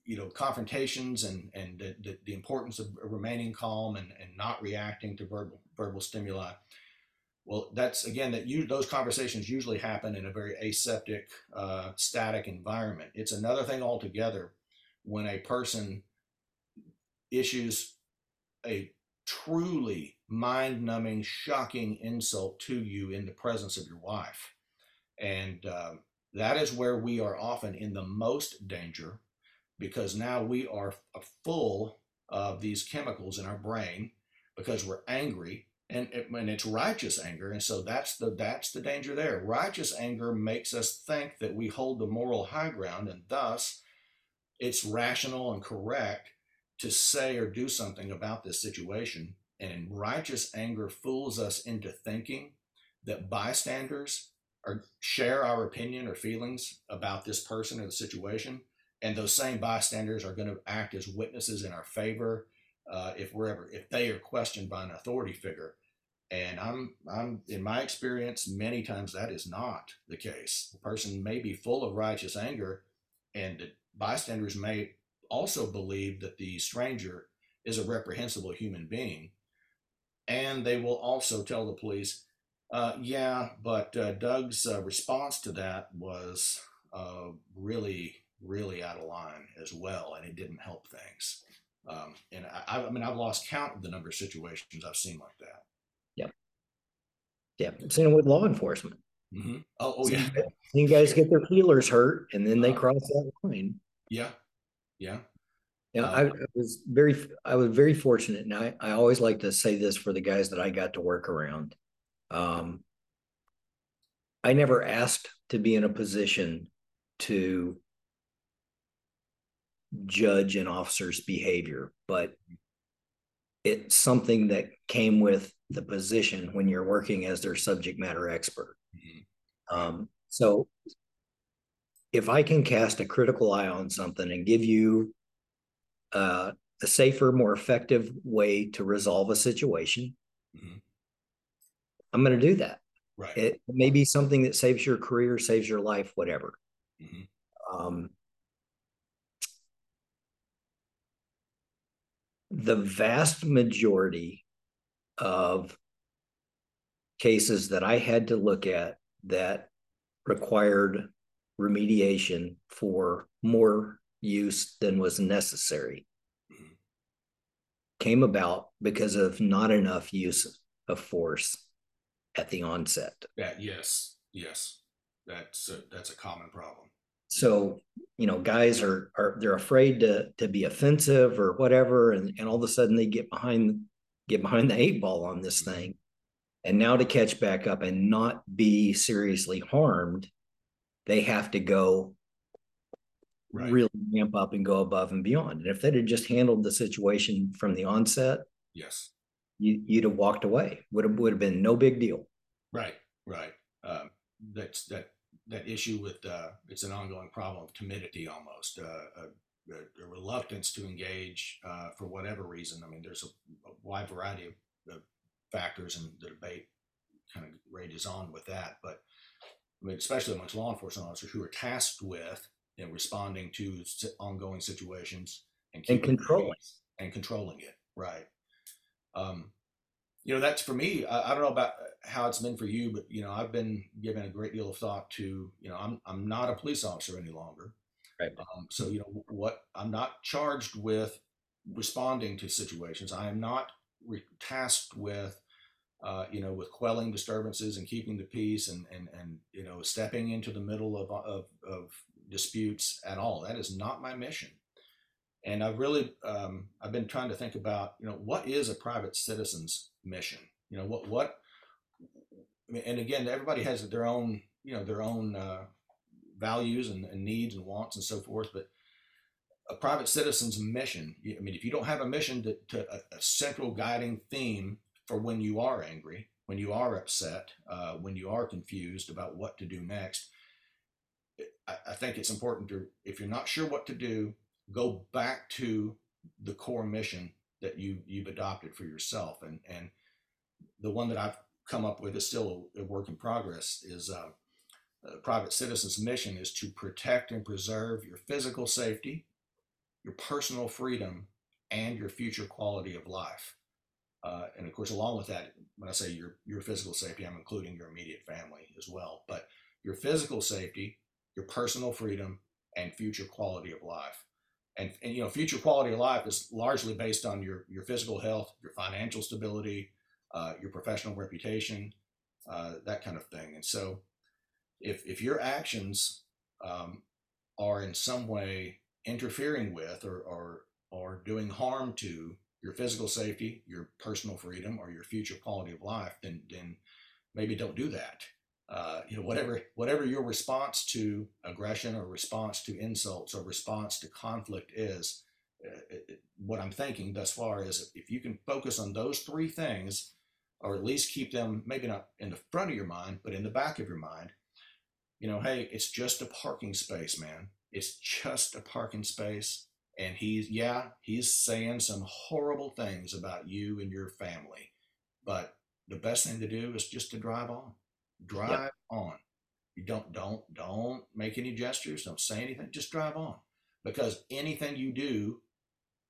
you know confrontations and and the, the, the, importance of remaining calm and, and not reacting to verbal verbal stimuli well that's again that you those conversations usually happen in a very aseptic uh, static environment. It's another thing altogether when a person issues a truly mind-numbing shocking insult to you in the presence of your wife. And uh, that is where we are often in the most danger because now we are full of these chemicals in our brain because we're angry and, and it's righteous anger and so that's the that's the danger there. Righteous anger makes us think that we hold the moral high ground and thus it's rational and correct to say or do something about this situation. And righteous anger fools us into thinking that bystanders or share our opinion or feelings about this person or the situation. And those same bystanders are going to act as witnesses in our favor uh, if we're ever if they are questioned by an authority figure. And i'm i'm in my experience many times that is not the case. The person may be full of righteous anger and the bystanders may also believe that the stranger is a reprehensible human being and they will also tell the police uh, yeah but uh, doug's uh, response to that was uh, really really out of line as well, and it didn't help things. Um, and I, I mean, I've lost count of the number of situations I've seen like that. Yeah, yeah, I've seen it with law enforcement. Mm-hmm. Oh, oh yeah. You guys get their feelers hurt, and then they uh, cross that line. Yeah, yeah. Yeah, uh, I, I, was very, I was very fortunate, and I, I always like to say this for the guys that I got to work around. Um, I never asked to be in a position to judge an officer's behavior, but it's something that came with the position when you're working as their subject matter expert. Mm-hmm. Um, so if I can cast a critical eye on something and give you uh, a safer, more effective way to resolve a situation, mm-hmm. I'm going to do that. Right. It may be something that saves your career, saves your life, whatever. Mm-hmm. Um, the vast majority of cases that I had to look at that required remediation for more use than was necessary mm-hmm. came about because of not enough use of force at the onset. That yes, yes, that's a, that's a common problem. So you know, guys are are they're afraid to to be offensive or whatever, and and all of a sudden they get behind get behind the eight ball on this mm-hmm. thing, and now to catch back up and not be seriously harmed, they have to go right. really ramp up and go above and beyond. And if they'd have just handled the situation from the onset, yes, you, would have walked away. Would have would have been no big deal. Right, right. Um, that's that that issue with uh, it's an ongoing problem of timidity almost uh, a, a, reluctance to engage uh, for whatever reason. I mean, there's a, a wide variety of, of, factors, and the debate kind of rages on with that. But I mean, especially amongst law enforcement officers who are tasked with you know, responding to ongoing situations and, and controlling and controlling it. Right. Um, you know, that's for me. I, I, don't know about how it's been for you, but you know, I've been given a great deal of thought to. You know, I'm I'm not a police officer any longer. Right. Um, so you know what? I'm not charged with responding to situations. I am not re- tasked with. Uh, you know, with quelling disturbances and keeping the peace and, and, and, you know, stepping into the middle of, of, of disputes at all. That is not my mission and I've really um, I've been trying to think about you know what is a private citizen's mission? You know what what and again everybody has their own you know their own uh, values and, and, needs and wants and so forth, but a private citizen's mission. I mean, if you don't have a mission to, to a, a, central guiding theme for when you are angry, when you are upset, uh, when you are confused about what to do next, I, I think it's important to if you're not sure what to do, go back to the core mission that you you've adopted for yourself. And and the one that I've come up with is still a, work in progress is uh, a private citizen's mission is to protect and preserve your physical safety your personal freedom and your future quality of life. Uh, and of course along with that when I say your your physical safety I'm including your immediate family as well but your physical safety your personal freedom and future quality of life and, and you know future quality of life is largely based on your your physical health your financial stability uh, your professional reputation uh, that kind of thing. And so if if your actions um, are in some way interfering with or, or or doing harm to your physical safety your personal freedom or your future quality of life then then maybe don't do that uh, you know, whatever whatever your response to aggression or response to insults or response to conflict is, uh, it, what I'm thinking thus far is if you can focus on those three things, or at least keep them maybe not in the front of your mind, but in the back of your mind, you know, hey, it's just a parking space, man. It's just a parking space. And he's, yeah, he's saying some horrible things about you and your family. But the best thing to do is just to drive on drive yep. on. You don't don't don't make any gestures. Don't say anything. Just drive on, because anything you do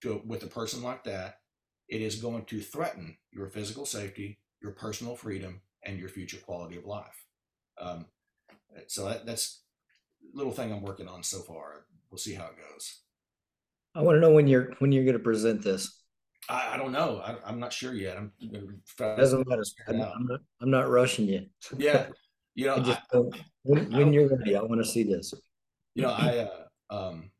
to with a person like that, it is going to threaten your physical safety, your personal freedom, and your future quality of life. Um, so that, that's a little thing I'm working on so far. We'll see how it goes. I want to know when you're when you're going to present this. I, I don't know. I, am not sure yet. I'm doesn't matter. I'm, I'm, not. I'm not rushing you. Yeah, you know, just, I, when, when you're ready, I want to see this. You know, I uh, um,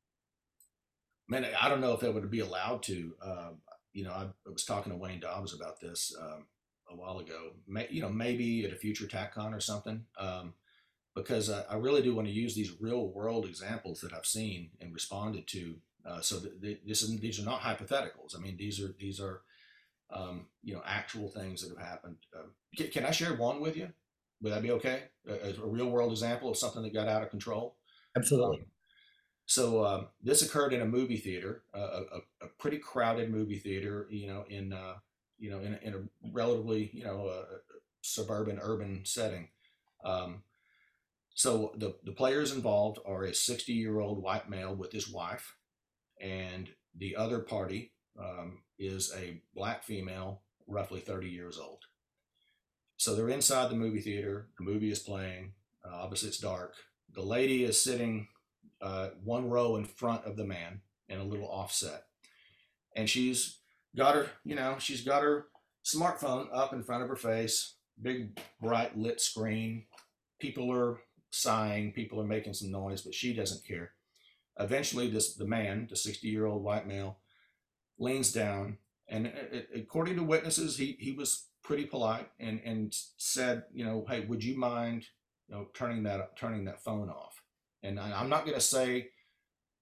man, I don't know if that would be allowed to. Uh, you know, I, I, was talking to Wayne Dobbs about this um, a while ago. May, you know, maybe at a future TACCon or something, um, because I, I, really do want to use these real world examples that I've seen and responded to. Uh, so th- this is, these are not hypotheticals. I mean, these are these are um, you know actual things that have happened. Uh, can, can, I share one with you? Would that be okay? A, a, real world example of something that got out of control. Absolutely. Um, so um, this occurred in a movie theater, uh, a, a, pretty crowded movie theater. You know, in uh, you know in, in a relatively you know suburban urban setting. Um, so the the players involved are a 60 year old white male with his wife, and the other party um, is a black female, roughly 30 years old. So they're inside the movie theater. The movie is playing. Uh, obviously, it's dark. The lady is sitting uh, one row in front of the man in a little offset. And she's got her, you know, she's got her smartphone up in front of her face, big, bright lit screen. People are sighing, people are making some noise, but she doesn't care. Eventually, this the man, the 60 year old white male, leans down, and it, according to witnesses, he he was pretty polite and and said, you know, hey, would you mind, you know, turning that turning that phone off? And I, am not going to say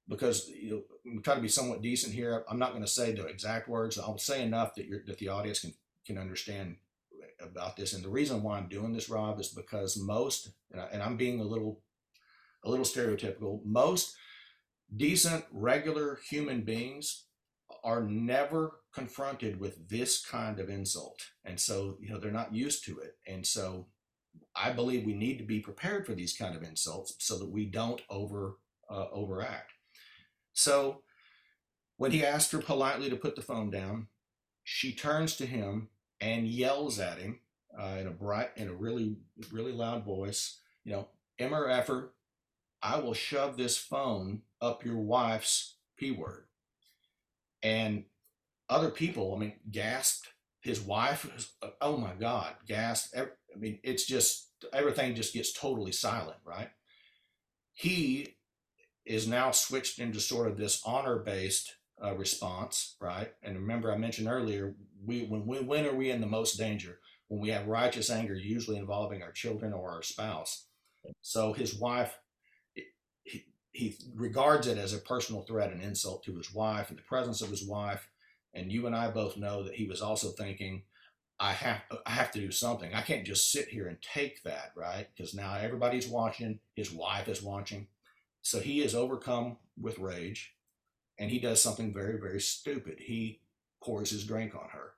because you know, I'm trying to be somewhat decent here. I'm not going to say the exact words. I'll say enough that you that the audience can can understand about this. And the reason why I'm doing this, Rob, is because most, and, I, and I'm being a little a little stereotypical. Most decent, regular human beings are never confronted with this kind of insult. And so, you know, they're not used to it. And so I believe we need to be prepared for these kind of insults so that we don't over uh, overact. So when he asked her politely to put the phone down, she turns to him and yells at him uh, in a bright, in a really, really loud voice, you know, MRFer, I will shove this phone up your wife's P word. And other people, I mean, gasped. His wife, was, oh my God, gasped. I mean, it's just everything just gets totally silent, right? He is now switched into sort of this honor based uh, response, right? And remember, I mentioned earlier, we when we when are we in the most danger? When we have righteous anger, usually involving our children or our spouse. So his wife, he, regards it as a personal threat and insult to his wife in the presence of his wife. And you and I both know that he was also thinking, I have I have to do something. I can't just sit here and take that, right? Because now everybody's watching. His wife is watching. So he is overcome with rage, and he does something very very stupid. He pours his drink on her,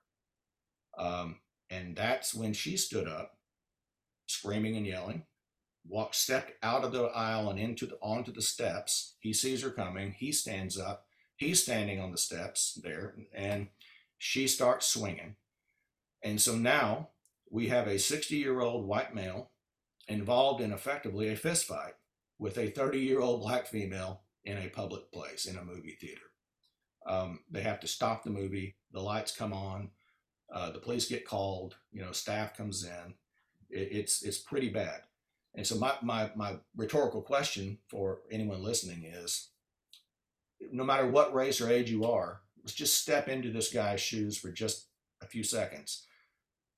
um, and that's when she stood up, screaming and yelling. Walked, stepped out of the aisle and into the onto the steps. He sees her coming. He stands up. He's standing on the steps there, and she starts swinging and so now we have a 60 year old white male involved in effectively a fist fight with a 30 year old black female in a public place, in a movie theater. Um, they have to stop the movie, the lights come on, uh, the police get called, you know, staff comes in. It, it's, it's pretty bad. And so my, my, my rhetorical question for anyone listening is no matter what race or age you are, let's just step into this guy's shoes for just a few seconds.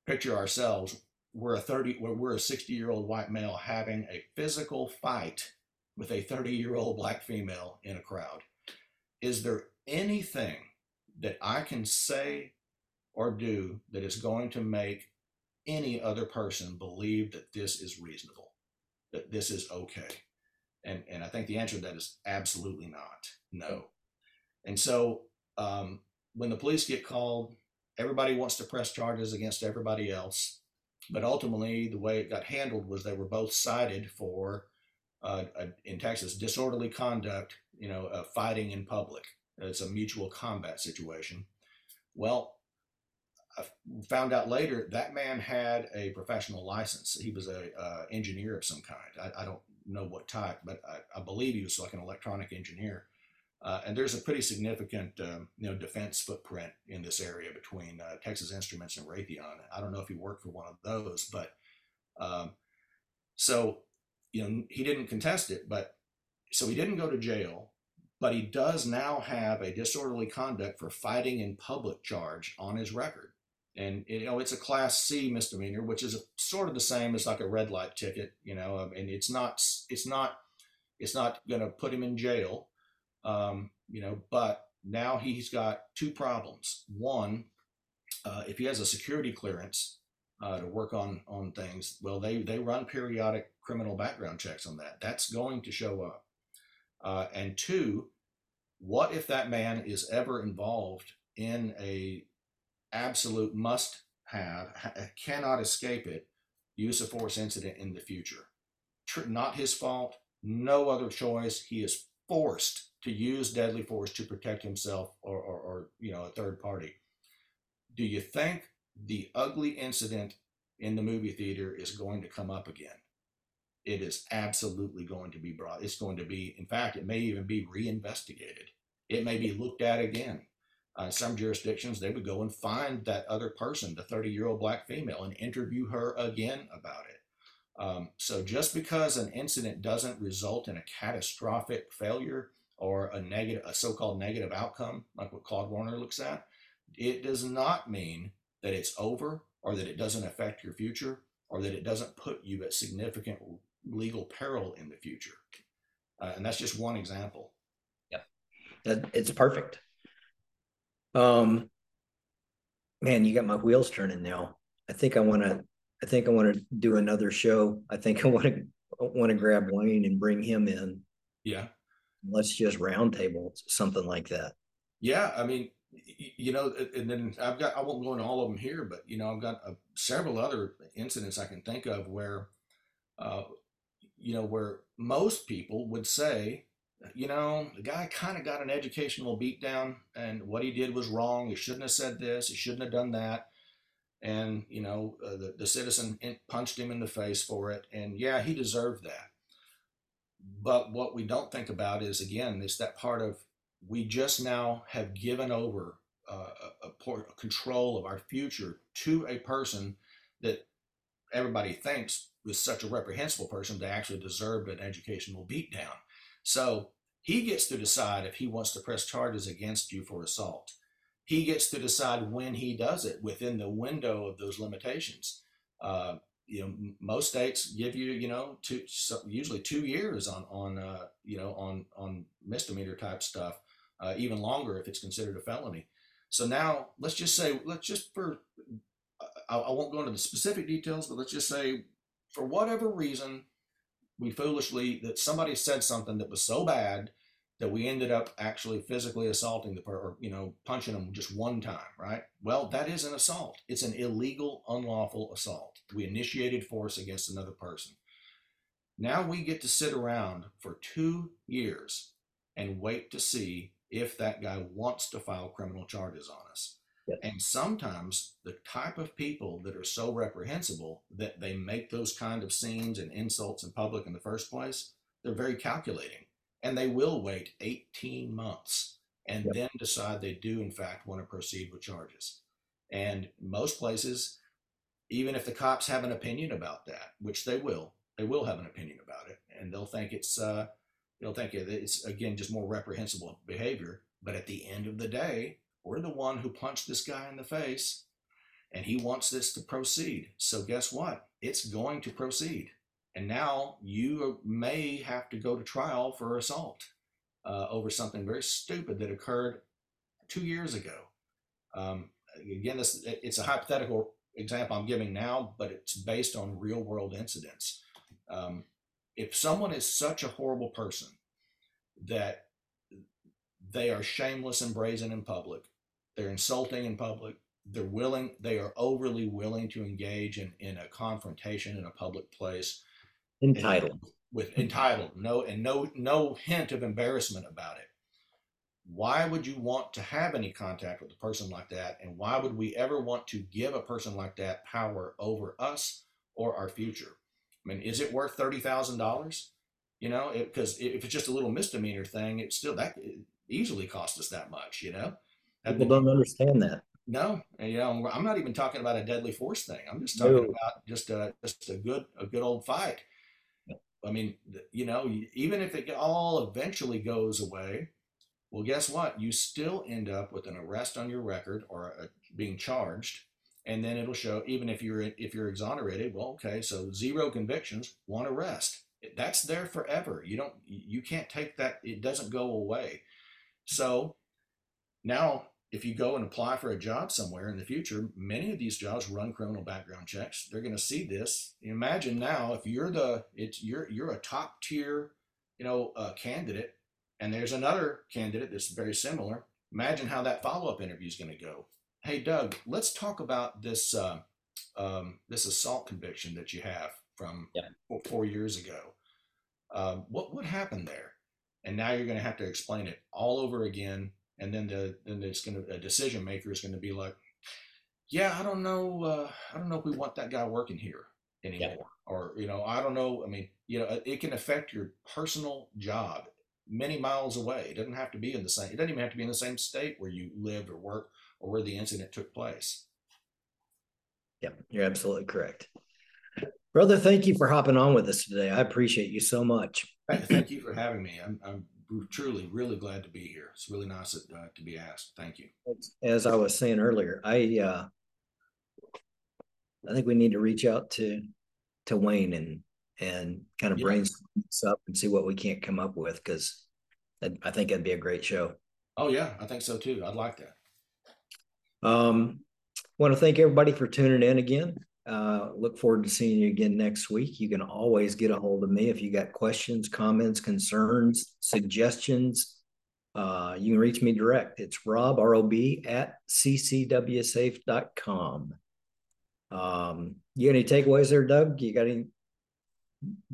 Picture ourselves we're a 30 we're a 60 year old white male having a physical fight with a 30 year old black female in a crowd. Is there anything that i can say or do that is going to make any other person believe that this is reasonable that this is okay and and i think the answer to that is absolutely not no and so um, when the police get called everybody wants to press charges against everybody else. But ultimately, the way it got handled was they were both cited for, uh, a, in Texas, disorderly conduct, you know, uh, fighting in public. It's a mutual combat situation. Well, I found out later that man had a professional license. He was a uh, engineer of some kind. I, I, don't know what type, but I, I, believe he was like an electronic engineer. Uh, and there's a pretty significant, um, you know, defense footprint in this area between uh, Texas Instruments and Raytheon. I don't know if he worked for one of those, but um, so you know he didn't contest it, but so he didn't go to jail, but he does now have a disorderly conduct for fighting in public charge on his record. And you know it's a class c misdemeanor which is a, sort of the same as like a red light ticket you know um, and it's not it's not it's not going to put him in jail um, you know but now he's got two problems. One uh, if he has a security clearance uh, to work on on things well they they run periodic criminal background checks on that. That's going to show up. Uh, and two what if that man is ever involved in a absolute must have, uh, cannot escape it, use of force incident in the future. Not his fault, no other choice. He is forced to use deadly force to protect himself or, or, or you know a third party. Do you think the ugly incident in the movie theater is going to come up again? It is absolutely going to be brought. It's going to be, in fact, it may even be reinvestigated. It may be looked at again uh, some jurisdictions, they would go and find that other person, the 30 year old black female, and interview her again about it. Um, so just because an incident doesn't result in a catastrophic failure or a negative, a so-called negative outcome, like what Claude Werner looks at, it does not mean that it's over or that it doesn't affect your future or that it doesn't put you at significant legal peril in the future. Uh, and that's just one example. Yeah, it's perfect. Um, man, you got my wheels turning now. I think I want to. I think I want to do another show. I think I want to want to grab Wayne and bring him in. Yeah. Let's just roundtable something like that. Yeah, I mean, you know, and then I've got I won't go into all of them here, but you know, I've got uh, several other incidents I can think of where, uh, you know, where most people would say, you know, the guy kind of got an educational beatdown, and what he did was wrong. He shouldn't have said this. He shouldn't have done that. And, you know, uh, the, the citizen punched him in the face for it. And yeah, he deserved that. But what we don't think about is, again, is that part of we just now have given over uh, a, a, control of our future to a person that everybody thinks was such a reprehensible person they actually deserved an educational beatdown. So he gets to decide if he wants to press charges against you for assault. He gets to decide when he does it within the window of those limitations. Uh, you know, most states give you, you know, two, usually two years on, on, uh, you know, on, on misdemeanor type stuff, uh, even longer if it's considered a felony. So now let's just say, let's just for, I, I won't go into the specific details, but let's just say for whatever reason, we foolishly that somebody said something that was so bad that we ended up actually physically assaulting the person or you know punching them just one time right? Well that is an assault. It's an illegal unlawful assault. We initiated force against another person. Now we get to sit around for two years and wait to see if that guy wants to file criminal charges on us and sometimes the type of people that are so reprehensible that they make those kind of scenes and insults in public in the first place, they're very calculating. And they will wait 18 months and yep. then decide they do, in fact, want to proceed with charges. And most places, even if the cops have an opinion about that, which they will, they will have an opinion about it, and they'll think it's uh, they'll think it's again just more reprehensible behavior. But at the end of the day, we're the one who punched this guy in the face and he wants this to proceed. So guess what? It's going to proceed. And now you may have to go to trial for assault uh, over something very stupid that occurred two years ago. Um, again, this it's a hypothetical example I'm giving now, but it's based on real world incidents. Um, if someone is such a horrible person that they are shameless and brazen in public, they're insulting in public. They're willing, they are overly willing to engage in, in a confrontation in a public place. Entitled. With entitled, no, and no, no hint of embarrassment about it. Why would you want to have any contact with a person like that? And why would we ever want to give a person like that power over us or our future? I mean, is it worth thirty thousand dollars? You know, because if it's just a little misdemeanor thing, it still that easily cost us that much. You know, People don't understand that. No, you know, I'm not even talking about a deadly force thing. I'm just talking no. about just a just a good a good old fight. I mean, you know, even if it all eventually goes away, well, guess what? You still end up with an arrest on your record or a, being charged, and then it'll show even if you're if you're exonerated. Well, okay, so zero convictions, one arrest. That's there forever. You don't you can't take that. It doesn't go away. So now if you go and apply for a job somewhere in the future, many of these jobs run criminal background checks. They're going to see this. Imagine now if you're the it's you're you're a top tier, you know, uh, candidate, and there's another candidate that's very similar. Imagine how that follow up interview is going to go. Hey, Doug, let's talk about this uh, um, this assault conviction that you have from yeah. four, four, years ago. Um, what what happened there? And now you're going to have to explain it all over again and then the then it's going to a decision maker is going to be like, yeah, I don't know, uh, I don't know if we want that guy working here anymore, yeah. or you know, I don't know. I mean, you know, it can affect your personal job many miles away. It doesn't have to be in the same. It doesn't even have to be in the same state where you lived or worked or where the incident took place. Yeah, you're absolutely correct. Brother, thank you for hopping on with us today. I appreciate you so much. Thank you for having me. I'm, I'm we're truly really glad to be here. It's really nice uh, to be asked. Thank you. As I was saying earlier, I uh, I think we need to reach out to to Wayne and and kind of yeah. brainstorm this up and see what we can't come up with because I think that'd be a great show. Oh yeah, I think so too. I'd like that. Um, want to thank everybody for tuning in again. Uh, look forward to seeing you again next week. You can always get a hold of me if you got questions, comments, concerns, suggestions. Uh, you can reach me direct. It's rob, R-O-B, at ccwsafe.com. Um, you got any takeaways there, Doug? You got any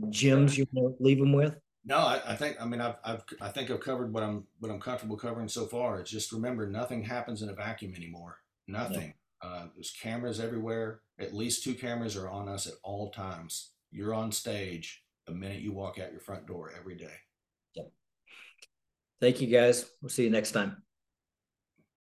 gems you want to leave them with? No, I, I, think I mean I've, I've I think I've covered what I'm what I'm comfortable covering so far. It's just remember nothing happens in a vacuum anymore. Nothing. Uh, there's cameras everywhere. At least two cameras are on us at all times. You're on stage the minute you walk out your front door every day. Yep. Thank you, guys. We'll see you next time.